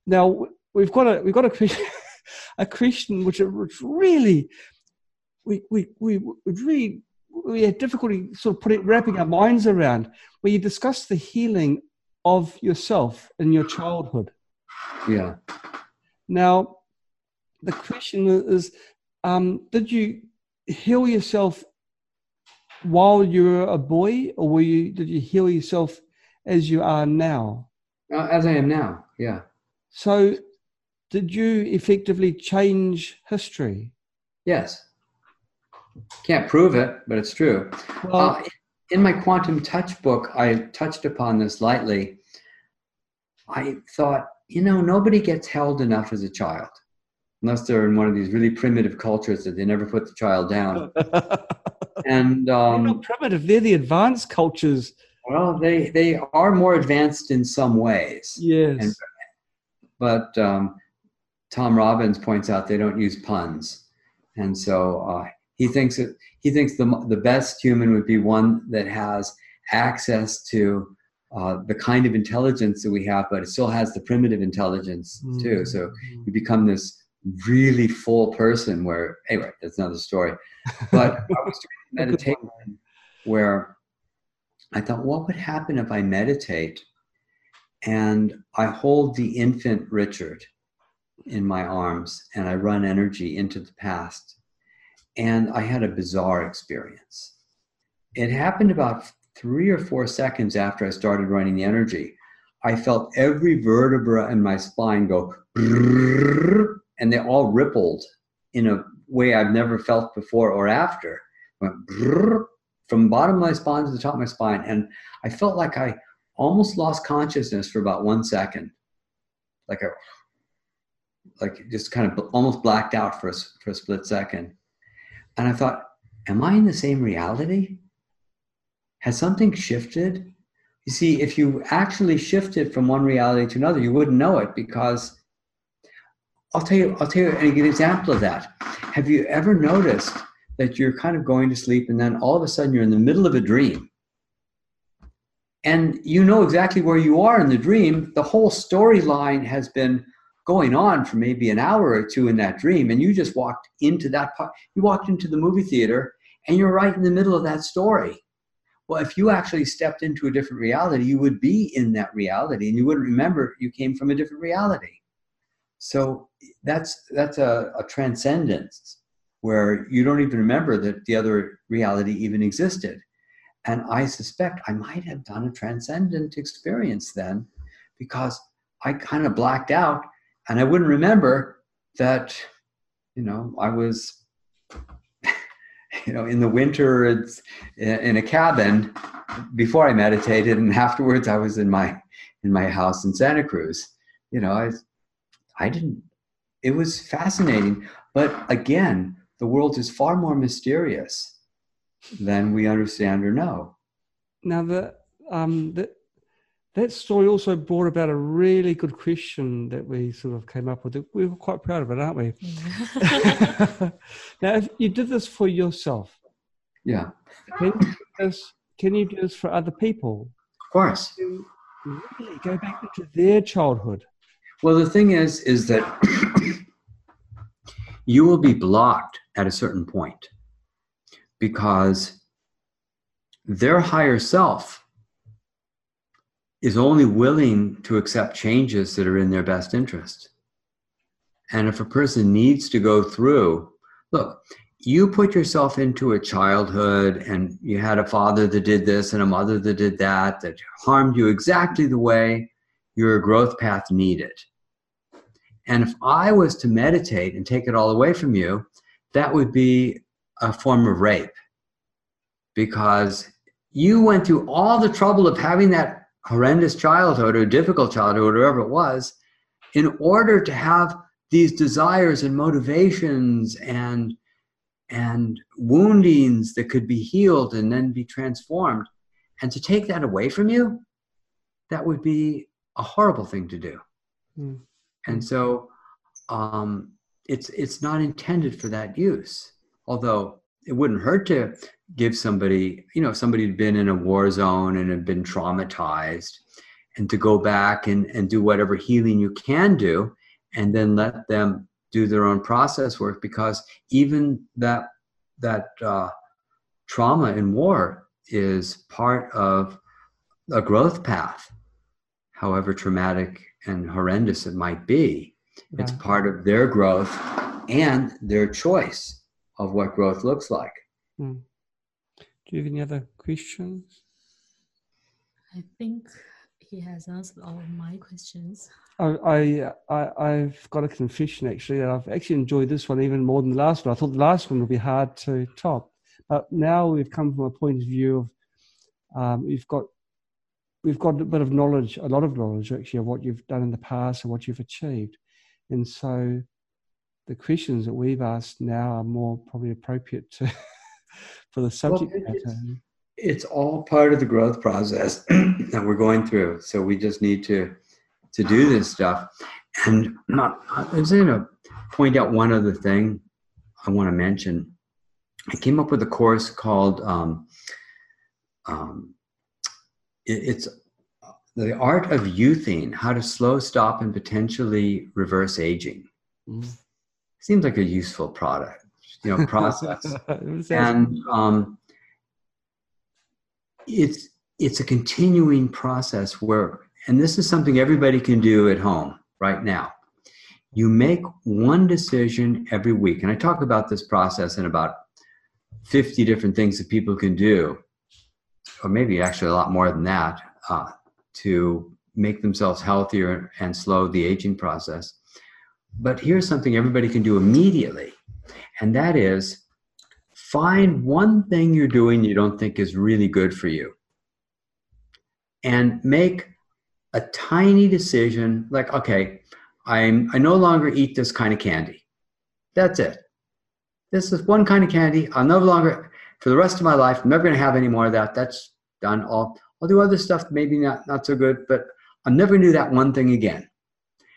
Now we've got a we've got a <laughs> a question which, which really we we we really we had difficulty sort of putting wrapping our minds around where you discuss the healing of yourself in your childhood. Yeah. Now the question is um, did you heal yourself while you were a boy or were you did you heal yourself as you are now. Uh, as i am now yeah. So did you effectively change history? Yes. Can't prove it but it's true. Well, uh, in my quantum touch book i touched upon this lightly. I thought you know nobody gets held enough as a child unless they're in one of these really primitive cultures that they never put the child down. <laughs> and um, they're not primitive; they're the advanced cultures. Well, they they are more advanced in some ways. Yes. And, but um, Tom Robbins points out they don't use puns, and so uh, he thinks that he thinks the the best human would be one that has access to uh, the kind of intelligence that we have, but it still has the primitive intelligence too. So mm-hmm. you become this really full person where anyway that's another story but i was doing <laughs> meditation where i thought what would happen if i meditate and i hold the infant richard in my arms and i run energy into the past? And i had a bizarre experience. It happened about three or four seconds after i started running the energy. I felt every vertebra in my spine go and they all rippled in a way I've never felt before or after. Went from the bottom of my spine to the top of my spine, and I felt like I almost lost consciousness for about one second, like a like just kind of almost blacked out for a, for a split second. And I thought, am I in the same reality? Has something shifted? You see, if you actually shifted from one reality to another, you wouldn't know it because I'll tell you, I'll tell you an example of that. Have you ever noticed that you're kind of going to sleep and then all of a sudden you're in the middle of a dream? And you know exactly where you are in the dream. The whole storyline has been going on for maybe an hour or two in that dream, and you just walked into that part. You walked into the movie theater and you're right in the middle of that story. Well, if you actually stepped into a different reality, you would be in that reality and you wouldn't remember you came from a different reality. So that's that's a, a transcendence where you don't even remember that the other reality even existed. And I suspect I might have done a transcendent experience then because I kind of blacked out and I wouldn't remember that, you know, I was, <laughs> you know, in the winter it's in a cabin before I meditated and <laughs> afterwards I was in my in my house in Santa Cruz. You know, I I didn't, it was fascinating. But again, the world is far more mysterious than we understand or know. Now, the, um, the, that story also brought about a really good question that we sort of came up with. We were quite proud of it, aren't we? <laughs> now, if you did this for yourself, yeah, can you do this, can you do this for other people? Of course. really go back into their childhood well, the thing is, is that <clears throat> you will be blocked at a certain point because their higher self is only willing to accept changes that are in their best interest. And if a person needs to go through, look, you put yourself into a childhood and you had a father that did this and a mother that did that, that harmed you exactly the way your growth path needed. And if I was to meditate and take it all away from you, that would be a form of rape because you went through all the trouble of having that horrendous childhood or difficult childhood, or whatever it was, in order to have these desires and motivations and and woundings that could be healed and then be transformed. And to take that away from you, that would be a horrible thing to do. Mm. And so um, it's it's not intended for that use. Although it wouldn't hurt to give somebody, you know, somebody who'd been in a war zone and had been traumatized, and to go back and, and do whatever healing you can do, and then let them do their own process work because even that that uh, trauma in war is part of a growth path, however traumatic and horrendous it might be. Right. It's part of their growth and their choice of what growth looks like. Hmm. Do you have any other questions? I think he has answered all of my questions. I, I, I've got a confession actually that I've actually enjoyed this one even more than the last one. I thought the last one would be hard to top, but now we've come from a point of view of um, we've got we've got a bit of knowledge, a lot of knowledge actually of what you've done in the past and what you've achieved. And so the questions that we've asked now are more probably appropriate to <laughs> for the subject well, it's, matter. It's all part of the growth process <clears throat> that we're going through. So we just need to to do this stuff. And not, I was going to point out one other thing I want to mention. I came up with a course called um, um, it's the art of youthing, how to slow, stop, and potentially reverse aging. Mm. Seems like a useful product, you know, process. <laughs> and um, it's it's a continuing process where, and this is something everybody can do at home right now. You make one decision every week, and I talk about this process in about 50 different things that people can do or maybe actually a lot more than that, uh, to make themselves healthier and slow the aging process. But here's something everybody can do immediately, and that is find one thing you're doing you don't think is really good for you and make a tiny decision like okay i'm i no longer eat this kind of candy that's it this is one kind of candy i'll no longer for the rest of my life, I'm never going to have any more of that. That's done. I'll, I'll do other stuff, maybe not, not so good, but I'm never do that one thing again.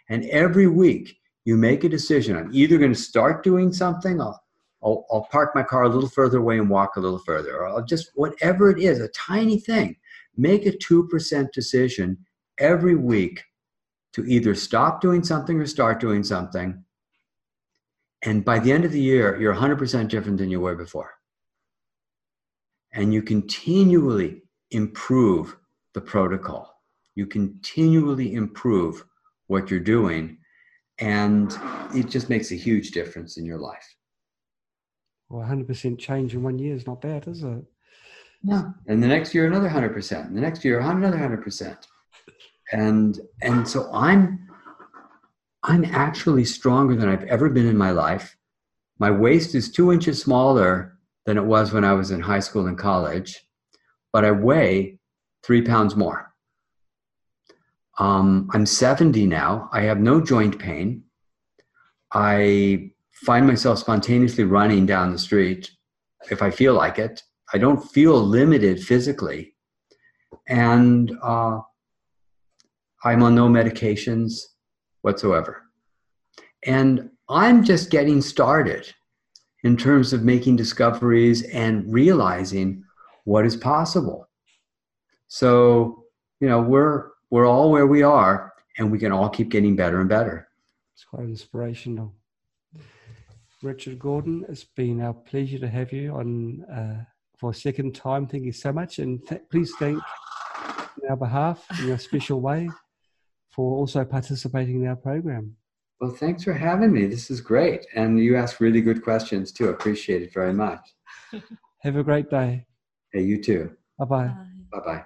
And every week, you make a decision. I'm either going to start doing something, I'll, I'll, I'll park my car a little further away and walk a little further, or I'll just, whatever it is, a tiny thing, make a 2% decision every week to either stop doing something or start doing something. And by the end of the year, you're 100% different than you were before. And you continually improve the protocol. You continually improve what you're doing. And it just makes a huge difference in your life. Well, 100% change in one year is not bad, is it? Yeah. And the next year, another 100%. And the next year, another 100% and and so i'm i'm actually stronger than i've ever been in my life my waist is two inches smaller than it was when i was in high school and college but i weigh three pounds more. Um, i'm 70 now. I have no joint pain. I find myself spontaneously running down the street if i feel like it. I don't feel limited physically. And uh, I'm on no medications whatsoever. And I'm just getting started in terms of making discoveries and realizing what is possible. So, you know, we're we're all where we are and we can all keep getting better and better. It's quite inspirational. Richard Gordon, it's been our pleasure to have you on uh, for a second time. Thank you so much. And th- please thank on our behalf in a special way for also participating in our program. Well, thanks for having me. This is great. And you ask really good questions too. Appreciate it very much. Have a great day. Hey, you too. Bye-bye. Bye. Bye bye.